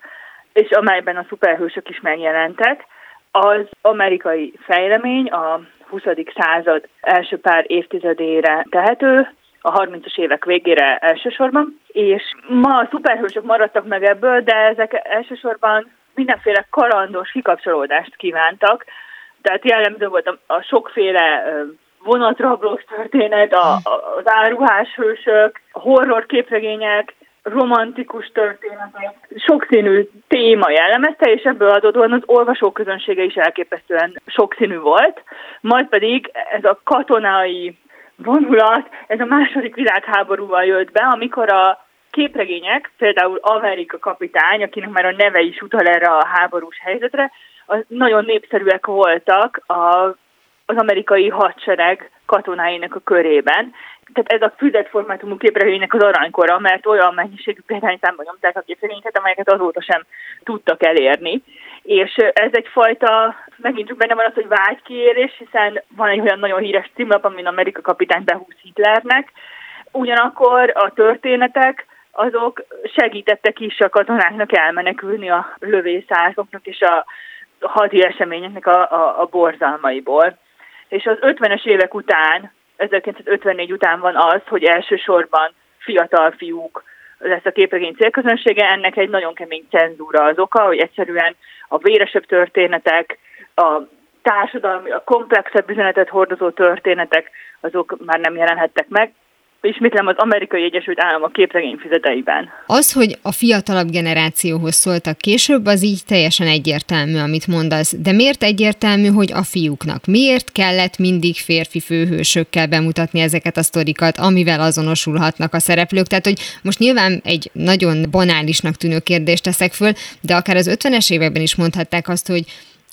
és amelyben a szuperhősök is megjelentek, az amerikai fejlemény, a 20. század első pár évtizedére tehető, a 30-as évek végére elsősorban, és ma a szuperhősök maradtak meg ebből, de ezek elsősorban mindenféle kalandos kikapcsolódást kívántak, tehát jellemző volt a, a sokféle vonatrablós történet, a, a, az áruhás hősök, horror képregények, romantikus történetek, sokszínű téma jellemezte, és ebből adódóan az olvasóközönsége is elképesztően sokszínű volt, majd pedig ez a katonai vonulat, ez a második világháborúval jött be, amikor a képregények, például Amerika kapitány, akinek már a neve is utal erre a háborús helyzetre, az nagyon népszerűek voltak a, az amerikai hadsereg katonáinak a körében. Tehát ez a füzetformátumú képregénynek az aranykora, mert olyan mennyiségű példányszámban nyomták a képregényeket, amelyeket azóta sem tudtak elérni. És ez egyfajta, megint csak benne van az, hogy vágykiérés, hiszen van egy olyan nagyon híres címlap, amin Amerika kapitány behúz Hitlernek, ugyanakkor a történetek azok segítettek is a katonáknak elmenekülni a lövészároknak és a hadi eseményeknek a, a, a borzalmaiból. És az 50-es évek után, 1954 után van az, hogy elsősorban fiatal fiúk lesz a képregény célközönsége, ennek egy nagyon kemény cenzúra az oka, hogy egyszerűen a véresebb történetek, a társadalmi, a komplexebb üzenetet hordozó történetek, azok már nem jelenhettek meg, ismétlem az amerikai Egyesült Államok képregényfizeteiben. Az, hogy a fiatalabb generációhoz szóltak később, az így teljesen egyértelmű, amit mondasz. De miért egyértelmű, hogy a fiúknak? Miért kellett mindig férfi főhősökkel bemutatni ezeket a sztorikat, amivel azonosulhatnak a szereplők? Tehát, hogy most nyilván egy nagyon banálisnak tűnő kérdést teszek föl, de akár az 50-es években is mondhatták azt, hogy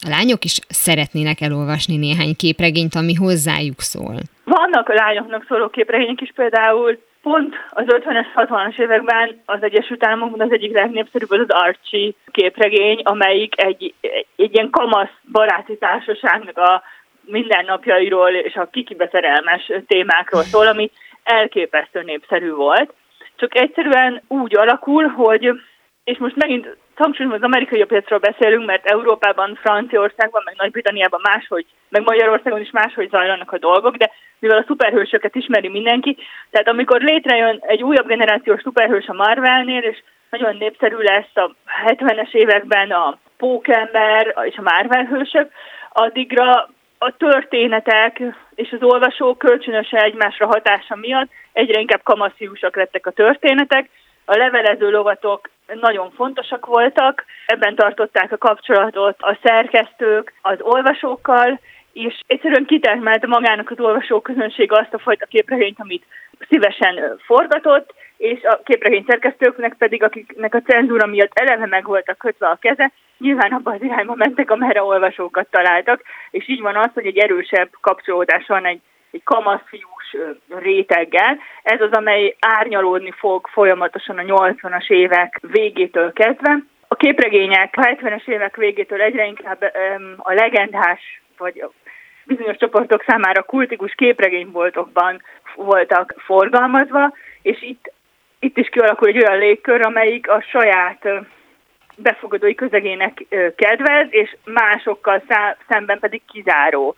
a lányok is szeretnének elolvasni néhány képregényt, ami hozzájuk szól. Vannak a lányoknak szóló képregények is, például pont az 50-es, 60-as években az Egyesült Államokban az egyik legnépszerűbb az az Archie képregény, amelyik egy, egy, egy ilyen kamasz baráti társaságnak a mindennapjairól és a kikibe szerelmes témákról szól, ami elképesztő népszerű volt. Csak egyszerűen úgy alakul, hogy, és most megint hangsúlyozom, az amerikai piacról beszélünk, mert Európában, Franciaországban, meg Nagy-Britanniában máshogy, meg Magyarországon is máshogy zajlanak a dolgok, de mivel a szuperhősöket ismeri mindenki, tehát amikor létrejön egy újabb generációs szuperhős a Marvelnél, és nagyon népszerű lesz a 70-es években a Pókember és a Marvel hősök, addigra a történetek és az olvasók kölcsönös egymásra hatása miatt egyre inkább kamasziusak lettek a történetek, a levelező lovatok nagyon fontosak voltak, ebben tartották a kapcsolatot a szerkesztők az olvasókkal, és egyszerűen kitermelte magának az olvasó közönség azt a fajta képregényt, amit szívesen forgatott, és a képregény szerkesztőknek pedig, akiknek a cenzúra miatt eleve meg voltak kötve a keze, nyilván abban az irányba mentek, amerre olvasókat találtak, és így van az, hogy egy erősebb kapcsolódás van egy, egy kamaszfiús réteggel. Ez az, amely árnyalódni fog folyamatosan a 80-as évek végétől kezdve. A képregények a 70-es évek végétől egyre inkább a legendás, vagy bizonyos csoportok számára kultikus képregényboltokban voltak forgalmazva, és itt, itt is kialakul egy olyan légkör, amelyik a saját befogadói közegének kedvez, és másokkal szemben pedig kizáró.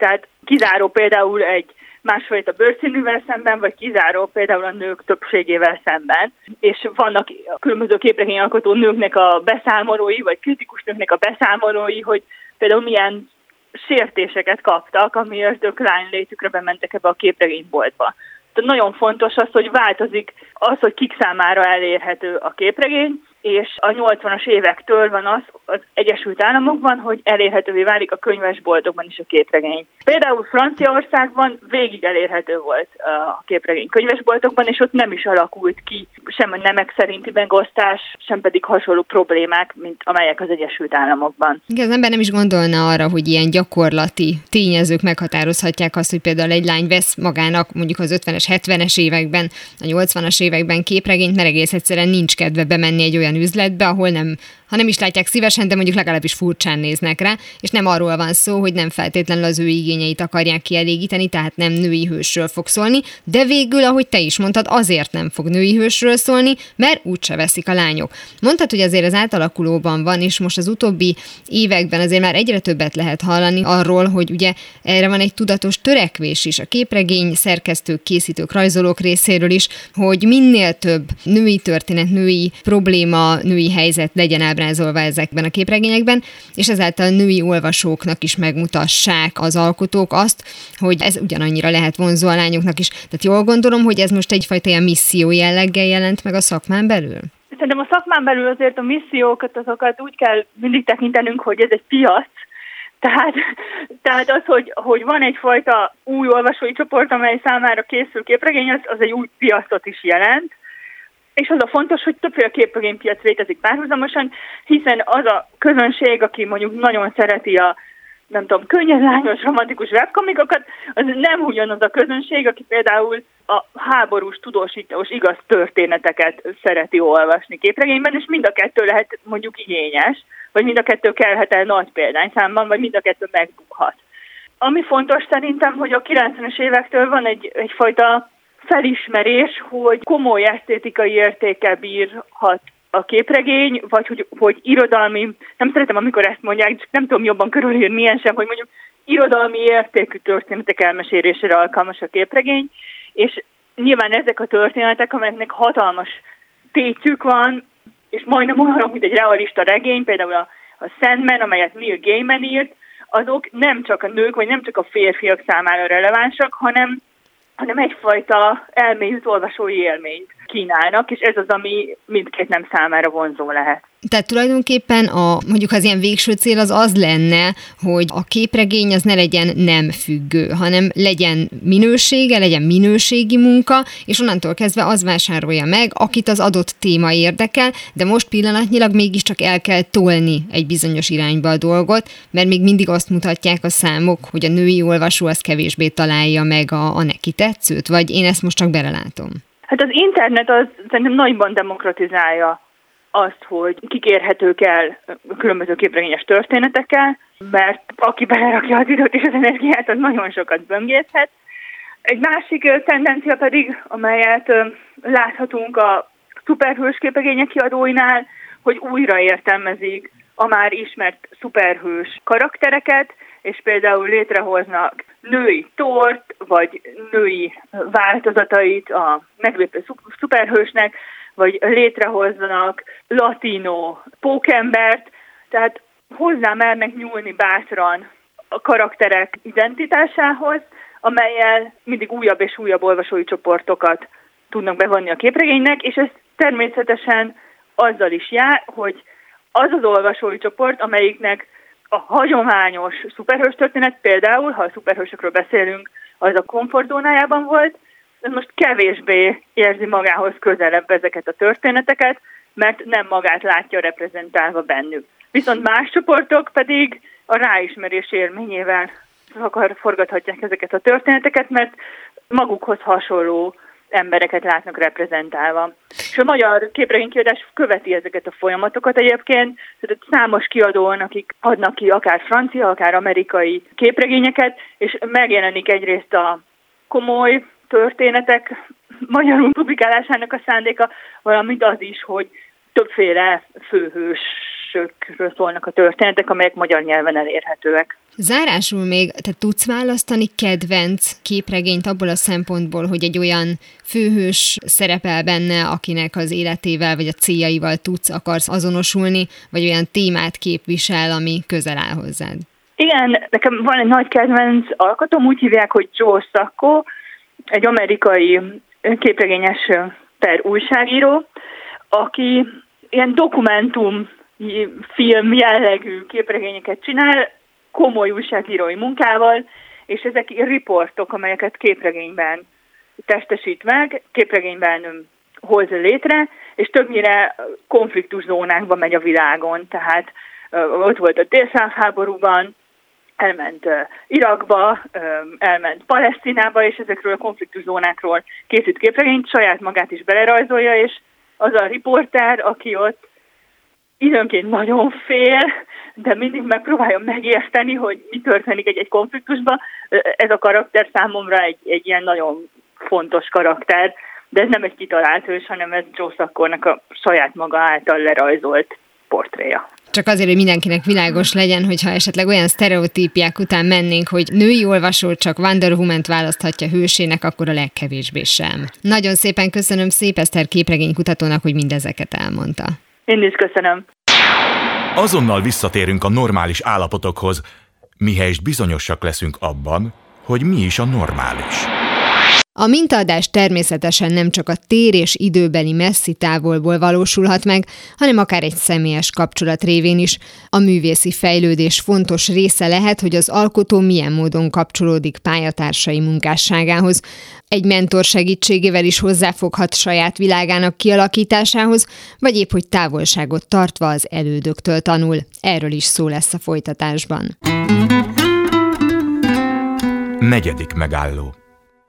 Tehát kizáró például egy másfajta bőrszínűvel szemben, vagy kizáró például a nők többségével szemben. És vannak a különböző képregényalkotó nőknek a beszámolói, vagy kritikus nőknek a beszámolói, hogy például milyen sértéseket kaptak, amiért ők lánylétükre bementek ebbe a képregényboltba. Tehát nagyon fontos az, hogy változik az, hogy kik számára elérhető a képregény, és a 80-as évektől van az az Egyesült Államokban, hogy elérhetővé válik a könyvesboltokban is a képregény. Például Franciaországban végig elérhető volt a képregény könyvesboltokban, és ott nem is alakult ki sem a nemek szerinti megosztás, sem pedig hasonló problémák, mint amelyek az Egyesült Államokban. Igen, az ember nem is gondolna arra, hogy ilyen gyakorlati tényezők meghatározhatják azt, hogy például egy lány vesz magának mondjuk az 50-es, 70-es években, a 80-as években képregényt, mert egész egyszerűen nincs kedve bemenni egy olyan olyan üzletbe, ahol nem ha nem is látják szívesen, de mondjuk legalábbis furcsán néznek rá, és nem arról van szó, hogy nem feltétlenül az ő igényeit akarják kielégíteni, tehát nem női hősről fog szólni, de végül, ahogy te is mondtad, azért nem fog női hősről szólni, mert úgyse veszik a lányok. Mondtad, hogy azért az átalakulóban van, és most az utóbbi években azért már egyre többet lehet hallani arról, hogy ugye erre van egy tudatos törekvés is a képregény szerkesztők, készítők, rajzolók részéről is, hogy minél több női történet, női probléma, női helyzet legyen ábrázolva ezekben a képregényekben, és ezáltal női olvasóknak is megmutassák az alkotók azt, hogy ez ugyanannyira lehet vonzó a lányoknak is. Tehát jól gondolom, hogy ez most egyfajta ilyen misszió jelleggel jelent meg a szakmán belül? Szerintem a szakmán belül azért a missziókat, azokat úgy kell mindig tekintenünk, hogy ez egy piac, tehát, tehát az, hogy, hogy van egyfajta új olvasói csoport, amely számára készül képregény, az, az egy új piacot is jelent, és az a fontos, hogy többféle képregénypiac létezik párhuzamosan, hiszen az a közönség, aki mondjuk nagyon szereti a nem tudom, könnyen lányos, romantikus webkomikokat, az nem ugyanaz a közönség, aki például a háborús, tudósítós, igaz történeteket szereti olvasni képregényben, és mind a kettő lehet mondjuk igényes, vagy mind a kettő kelhet el nagy példányszámban, vagy mind a kettő megbukhat. Ami fontos szerintem, hogy a 90-es évektől van egy, egyfajta felismerés, hogy komoly esztétikai értékkel bírhat a képregény, vagy hogy, hogy irodalmi, nem szeretem, amikor ezt mondják, csak nem tudom jobban körülírni milyen sem, hogy mondjuk irodalmi értékű történetek elmesélésére alkalmas a képregény, és nyilván ezek a történetek, amelyeknek hatalmas tétjük van, és majdnem olyan, mint egy realista regény, például a, a Sandman, amelyet Neil Gaiman írt, azok nem csak a nők, vagy nem csak a férfiak számára relevánsak, hanem hanem egyfajta elmélyült olvasói élményt kínálnak, és ez az, ami mindkét nem számára vonzó lehet. Tehát tulajdonképpen a, mondjuk az ilyen végső cél az az lenne, hogy a képregény az ne legyen nem függő, hanem legyen minősége, legyen minőségi munka, és onnantól kezdve az vásárolja meg, akit az adott téma érdekel, de most pillanatnyilag mégiscsak el kell tolni egy bizonyos irányba a dolgot, mert még mindig azt mutatják a számok, hogy a női olvasó az kevésbé találja meg a, a neki tetszőt, vagy én ezt most csak belelátom. Hát az internet az szerintem nagyban demokratizálja azt, hogy kikérhetők el különböző képregényes történetekkel, mert aki belerakja az időt és az energiát, az nagyon sokat böngészhet. Egy másik tendencia pedig, amelyet láthatunk a szuperhős képregények kiadóinál, hogy újra értelmezik a már ismert szuperhős karaktereket, és például létrehoznak női tort, vagy női változatait a meglévő szuperhősnek, vagy létrehoznak latino pókembert, tehát hozzá mernek nyúlni bátran a karakterek identitásához, amelyel mindig újabb és újabb olvasói csoportokat tudnak bevonni a képregénynek, és ez természetesen azzal is jár, hogy az az olvasói csoport, amelyiknek a hagyományos szuperhős történet, például, ha a szuperhősökről beszélünk, az a komfortzónájában volt, ez most kevésbé érzi magához közelebb ezeket a történeteket, mert nem magát látja reprezentálva bennük. Viszont más csoportok pedig a ráismerés élményével akar forgathatják ezeket a történeteket, mert magukhoz hasonló embereket látnak reprezentálva. És a magyar képregénykiadás követi ezeket a folyamatokat egyébként, tehát számos kiadón, akik adnak ki akár francia, akár amerikai képregényeket, és megjelenik egyrészt a komoly történetek magyarul publikálásának a szándéka, valamint az is, hogy többféle főhős szólnak a történetek, amelyek magyar nyelven elérhetőek. Zárásul még, te tudsz választani kedvenc képregényt abból a szempontból, hogy egy olyan főhős szerepel benne, akinek az életével vagy a céljaival tudsz, akarsz azonosulni, vagy olyan témát képvisel, ami közel áll hozzád? Igen, nekem van egy nagy kedvenc alkotom, úgy hívják, hogy Joe Sacco, egy amerikai képregényes per újságíró, aki ilyen dokumentum film jellegű képregényeket csinál, komoly újságírói munkával, és ezek riportok, amelyeket képregényben testesít meg, képregényben hoz létre, és többnyire konfliktuszónákban megy a világon. Tehát ott volt a délszávháborúban, elment Irakba, elment Palesztinába, és ezekről a konfliktuszónákról készít képregényt, saját magát is belerajzolja, és az a riporter, aki ott időnként nagyon fél, de mindig megpróbálja megérteni, hogy mi történik egy-egy konfliktusban. Ez a karakter számomra egy, egy ilyen nagyon fontos karakter, de ez nem egy kitalált hős, hanem ez Joe Sackornak a saját maga által lerajzolt portréja. Csak azért, hogy mindenkinek világos legyen, hogyha esetleg olyan sztereotípiák után mennénk, hogy női olvasó csak Wonder Woman-t választhatja hősének, akkor a legkevésbé sem. Nagyon szépen köszönöm Szép Eszter képregénykutatónak, hogy mindezeket elmondta. Én is köszönöm. Azonnal visszatérünk a normális állapotokhoz, mihelyest bizonyosak leszünk abban, hogy mi is a normális. A mintaadás természetesen nem csak a tér és időbeli messzi távolból valósulhat meg, hanem akár egy személyes kapcsolat révén is. A művészi fejlődés fontos része lehet, hogy az alkotó milyen módon kapcsolódik pályatársai munkásságához. Egy mentor segítségével is hozzáfoghat saját világának kialakításához, vagy épp hogy távolságot tartva az elődöktől tanul. Erről is szó lesz a folytatásban. Negyedik megálló.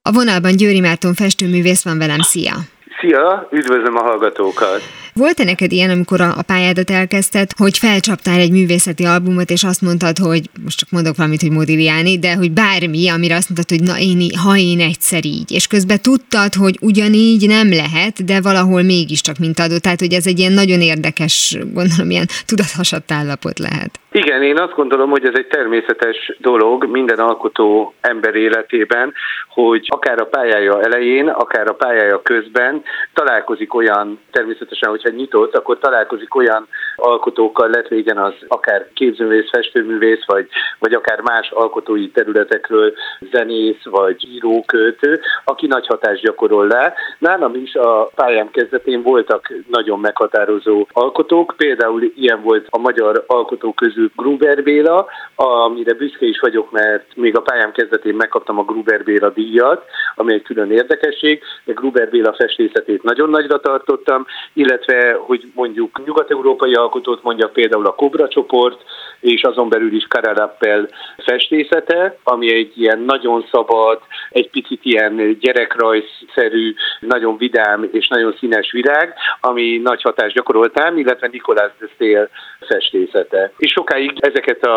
A vonalban Győri Márton festőművész van velem, szia! Szia, üdvözlöm a hallgatókat! Volt-e neked ilyen, amikor a, a pályádat elkezdted, hogy felcsaptál egy művészeti albumot, és azt mondtad, hogy most csak mondok valamit, hogy Modigliani, de hogy bármi, amire azt mondtad, hogy na én, ha én egyszer így, és közben tudtad, hogy ugyanígy nem lehet, de valahol mégiscsak mint adó, tehát hogy ez egy ilyen nagyon érdekes, gondolom, ilyen tudathasadt állapot lehet. Igen, én azt gondolom, hogy ez egy természetes dolog minden alkotó ember életében, hogy akár a pályája elején, akár a pályája közben találkozik olyan, természetesen, hogyha nyitott, akkor találkozik olyan alkotókkal, lett végén az akár képzőművész, festőművész, vagy, vagy akár más alkotói területekről zenész, vagy író, költő, aki nagy hatást gyakorol le. Nálam is a pályám kezdetén voltak nagyon meghatározó alkotók, például ilyen volt a magyar alkotók közül Gruber Béla, amire büszke is vagyok, mert még a pályám kezdetén megkaptam a Gruber Béla díjat, ami egy külön érdekesség, de Gruber Béla festészetét nagyon nagyra tartottam, illetve illetve hogy mondjuk nyugat-európai alkotót mondjak például a Cobra csoport, és azon belül is Karalappel festészete, ami egy ilyen nagyon szabad, egy picit ilyen gyerekrajzszerű, nagyon vidám és nagyon színes virág, ami nagy hatást gyakorolt rám, illetve Nikolás de Szél festészete. És sokáig ezeket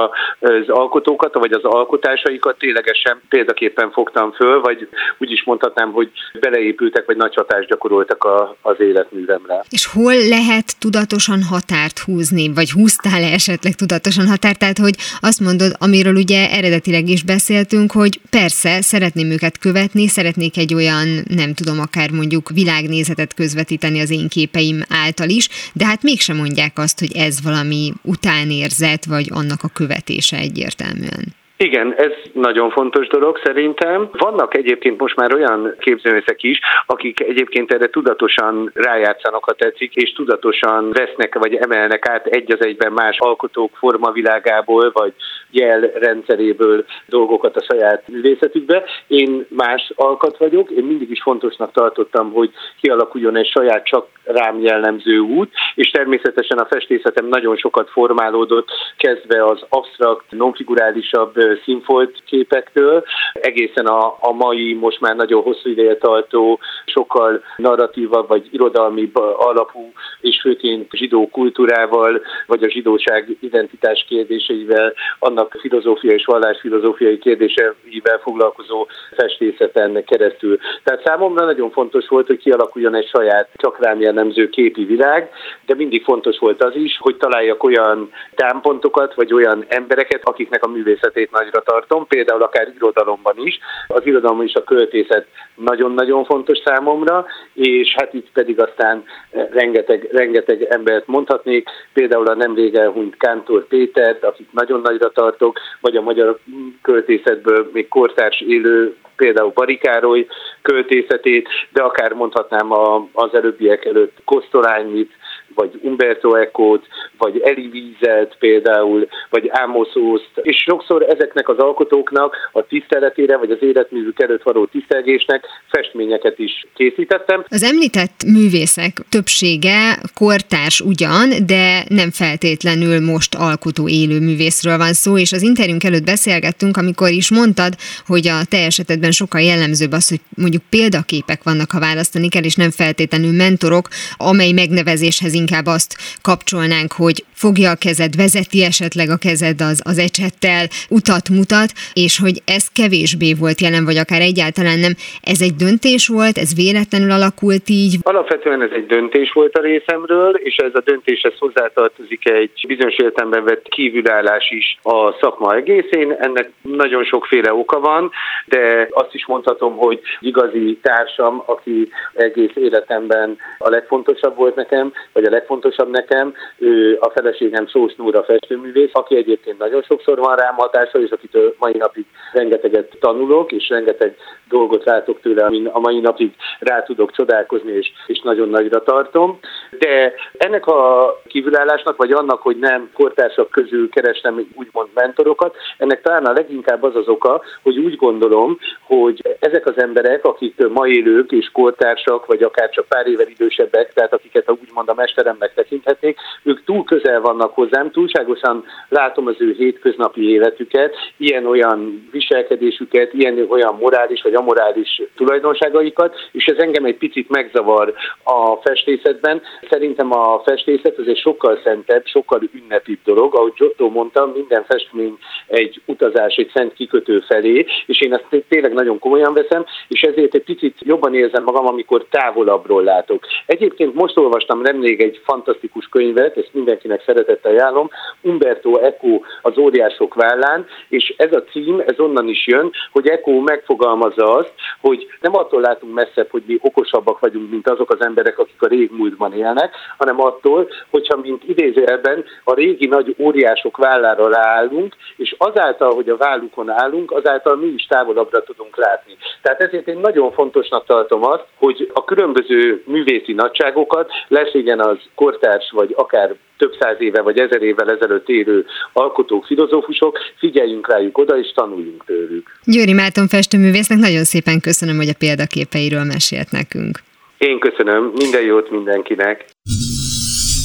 az alkotókat, vagy az alkotásaikat ténylegesen példaképpen fogtam föl, vagy úgy is mondhatnám, hogy beleépültek, vagy nagy hatást gyakoroltak a, az életművemre. És hol lehet tudatosan határt húzni, vagy húztál-e esetleg tudatosan határt? Tehát, hogy azt mondod, amiről ugye eredetileg is beszéltünk, hogy persze, szeretném őket követni, szeretnék egy olyan, nem tudom, akár mondjuk világnézetet közvetíteni az én képeim által is, de hát mégsem mondják azt, hogy ez valami utánérzet, vagy annak a követése egyértelműen. Igen, ez nagyon fontos dolog szerintem. Vannak egyébként most már olyan képzőművészek is, akik egyébként erre tudatosan rájátszanak, ha tetszik, és tudatosan vesznek vagy emelnek át egy az egyben más alkotók formavilágából, vagy jel rendszeréből dolgokat a saját művészetükbe. Én más alkat vagyok, én mindig is fontosnak tartottam, hogy kialakuljon egy saját csak rám jellemző út, és természetesen a festészetem nagyon sokat formálódott, kezdve az absztrakt, nonfigurálisabb színfolt képektől, egészen a, a mai, most már nagyon hosszú ideje tartó, sokkal narratívabb vagy irodalmi alapú, és főként zsidó kultúrával, vagy a zsidóság identitás kérdéseivel, annak filozófiai és vallásfilozófiai kérdéseivel foglalkozó festészeten keresztül. Tehát számomra nagyon fontos volt, hogy kialakuljon egy saját csak rám jellemző képi világ, de mindig fontos volt az is, hogy találjak olyan támpontokat, vagy olyan embereket, akiknek a művészetét nagyra tartom, például akár irodalomban is. Az irodalom is a költészet nagyon-nagyon fontos számomra, és hát itt pedig aztán rengeteg, rengeteg embert mondhatnék, például a nemrég elhunyt Kántor Pétert, akit nagyon nagyra tartok, vagy a magyar költészetből még kortárs élő például Barikároly költészetét, de akár mondhatnám a, az előbbiek előtt Kosztolányit, vagy Umberto Eco-t, vagy Eli Wieselt például, vagy Amos Ost, és sokszor ezeknek az alkotóknak a tiszteletére, vagy az életművük előtt való tisztelgésnek festményeket is készítettem. Az említett művészek többsége kortárs ugyan, de nem feltétlenül most alkotó élő művészről van szó, és az interjúnk előtt beszélgettünk, amikor is mondtad, hogy a te esetedben sokkal jellemzőbb az, hogy mondjuk példaképek vannak, ha választani kell, és nem feltétlenül mentorok, amely megnevezéshez inkább azt kapcsolnánk, hogy fogja a kezed, vezeti esetleg a kezed az, az ecsettel, utat mutat, és hogy ez kevésbé volt jelen, vagy akár egyáltalán nem. Ez egy döntés volt, ez véletlenül alakult így? Alapvetően ez egy döntés volt a részemről, és ez a döntéshez hozzátartozik egy bizonyos értelemben vett kívülállás is a szakma egészén. Ennek nagyon sokféle oka van, de azt is mondhatom, hogy igazi társam, aki egész életemben a legfontosabb volt nekem, vagy a legfontosabb nekem, ő a feleségem Sós Nóra festőművész, aki egyébként nagyon sokszor van rám hatása, és akitől mai napig rengeteget tanulok, és rengeteg dolgot látok tőle, amin a mai napig rá tudok csodálkozni, és, és nagyon nagyra tartom. De ennek a kívülállásnak, vagy annak, hogy nem kortársak közül kerestem úgymond mentorokat, ennek talán a leginkább az az oka, hogy úgy gondolom, hogy ezek az emberek, akik ma élők és kortársak, vagy akár csak pár évvel idősebbek, tehát akiket úgymond a mesteremnek tekinthetnék, ők túl közel vannak hozzám, túlságosan látom az ő hétköznapi életüket, ilyen-olyan viselkedésüket, ilyen-olyan morális vagy amorális tulajdonságaikat, és ez engem egy picit megzavar a festészetben. Szerintem a festészet az egy sokkal szentebb, sokkal ünnepibb dolog. Ahogy Giotto mondta, minden festmény egy utazás, egy szent kikötő felé, és én ezt tényleg nagyon komolyan veszem, és ezért egy picit jobban érzem magam, amikor távolabbról látok. Egyébként most olvastam nemrég egy fantasztikus könyvet, ezt mindenkinek szeretettel ajánlom, Umberto Eco az óriások vállán, és ez a cím, ez onnan is jön, hogy Eco megfogalmazza azt, hogy nem attól látunk messzebb, hogy mi okosabbak vagyunk, mint azok az emberek, akik a régmúltban élnek, hanem attól, hogyha mint idézőjelben a régi nagy óriások vállára ráállunk, és azáltal, hogy a vállukon állunk, azáltal mi is távolabbra tudunk látni. Tehát ezért én nagyon fontosnak tartom azt, hogy a különböző művészi nagyságokat, lesz igen az kortárs, vagy akár több száz éve vagy ezer évvel ezelőtt élő alkotók, filozófusok, figyeljünk rájuk oda, és tanuljunk tőlük. Győri Márton festőművésznek nagyon szépen köszönöm, hogy a példaképeiről mesélt nekünk. Én köszönöm, minden jót mindenkinek.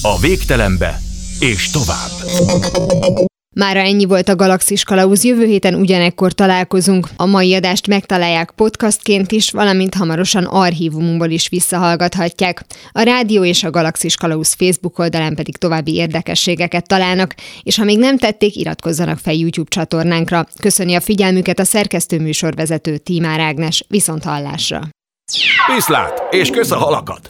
A végtelenbe és tovább. Mára ennyi volt a Galaxis Kalauz, jövő héten ugyanekkor találkozunk. A mai adást megtalálják podcastként is, valamint hamarosan archívumunkból is visszahallgathatják. A Rádió és a Galaxis Kalauz Facebook oldalán pedig további érdekességeket találnak, és ha még nem tették, iratkozzanak fel YouTube csatornánkra. Köszöni a figyelmüket a szerkesztő műsorvezető Tímár Ágnes. Viszont hallásra! Viszlát, és kösz a halakat!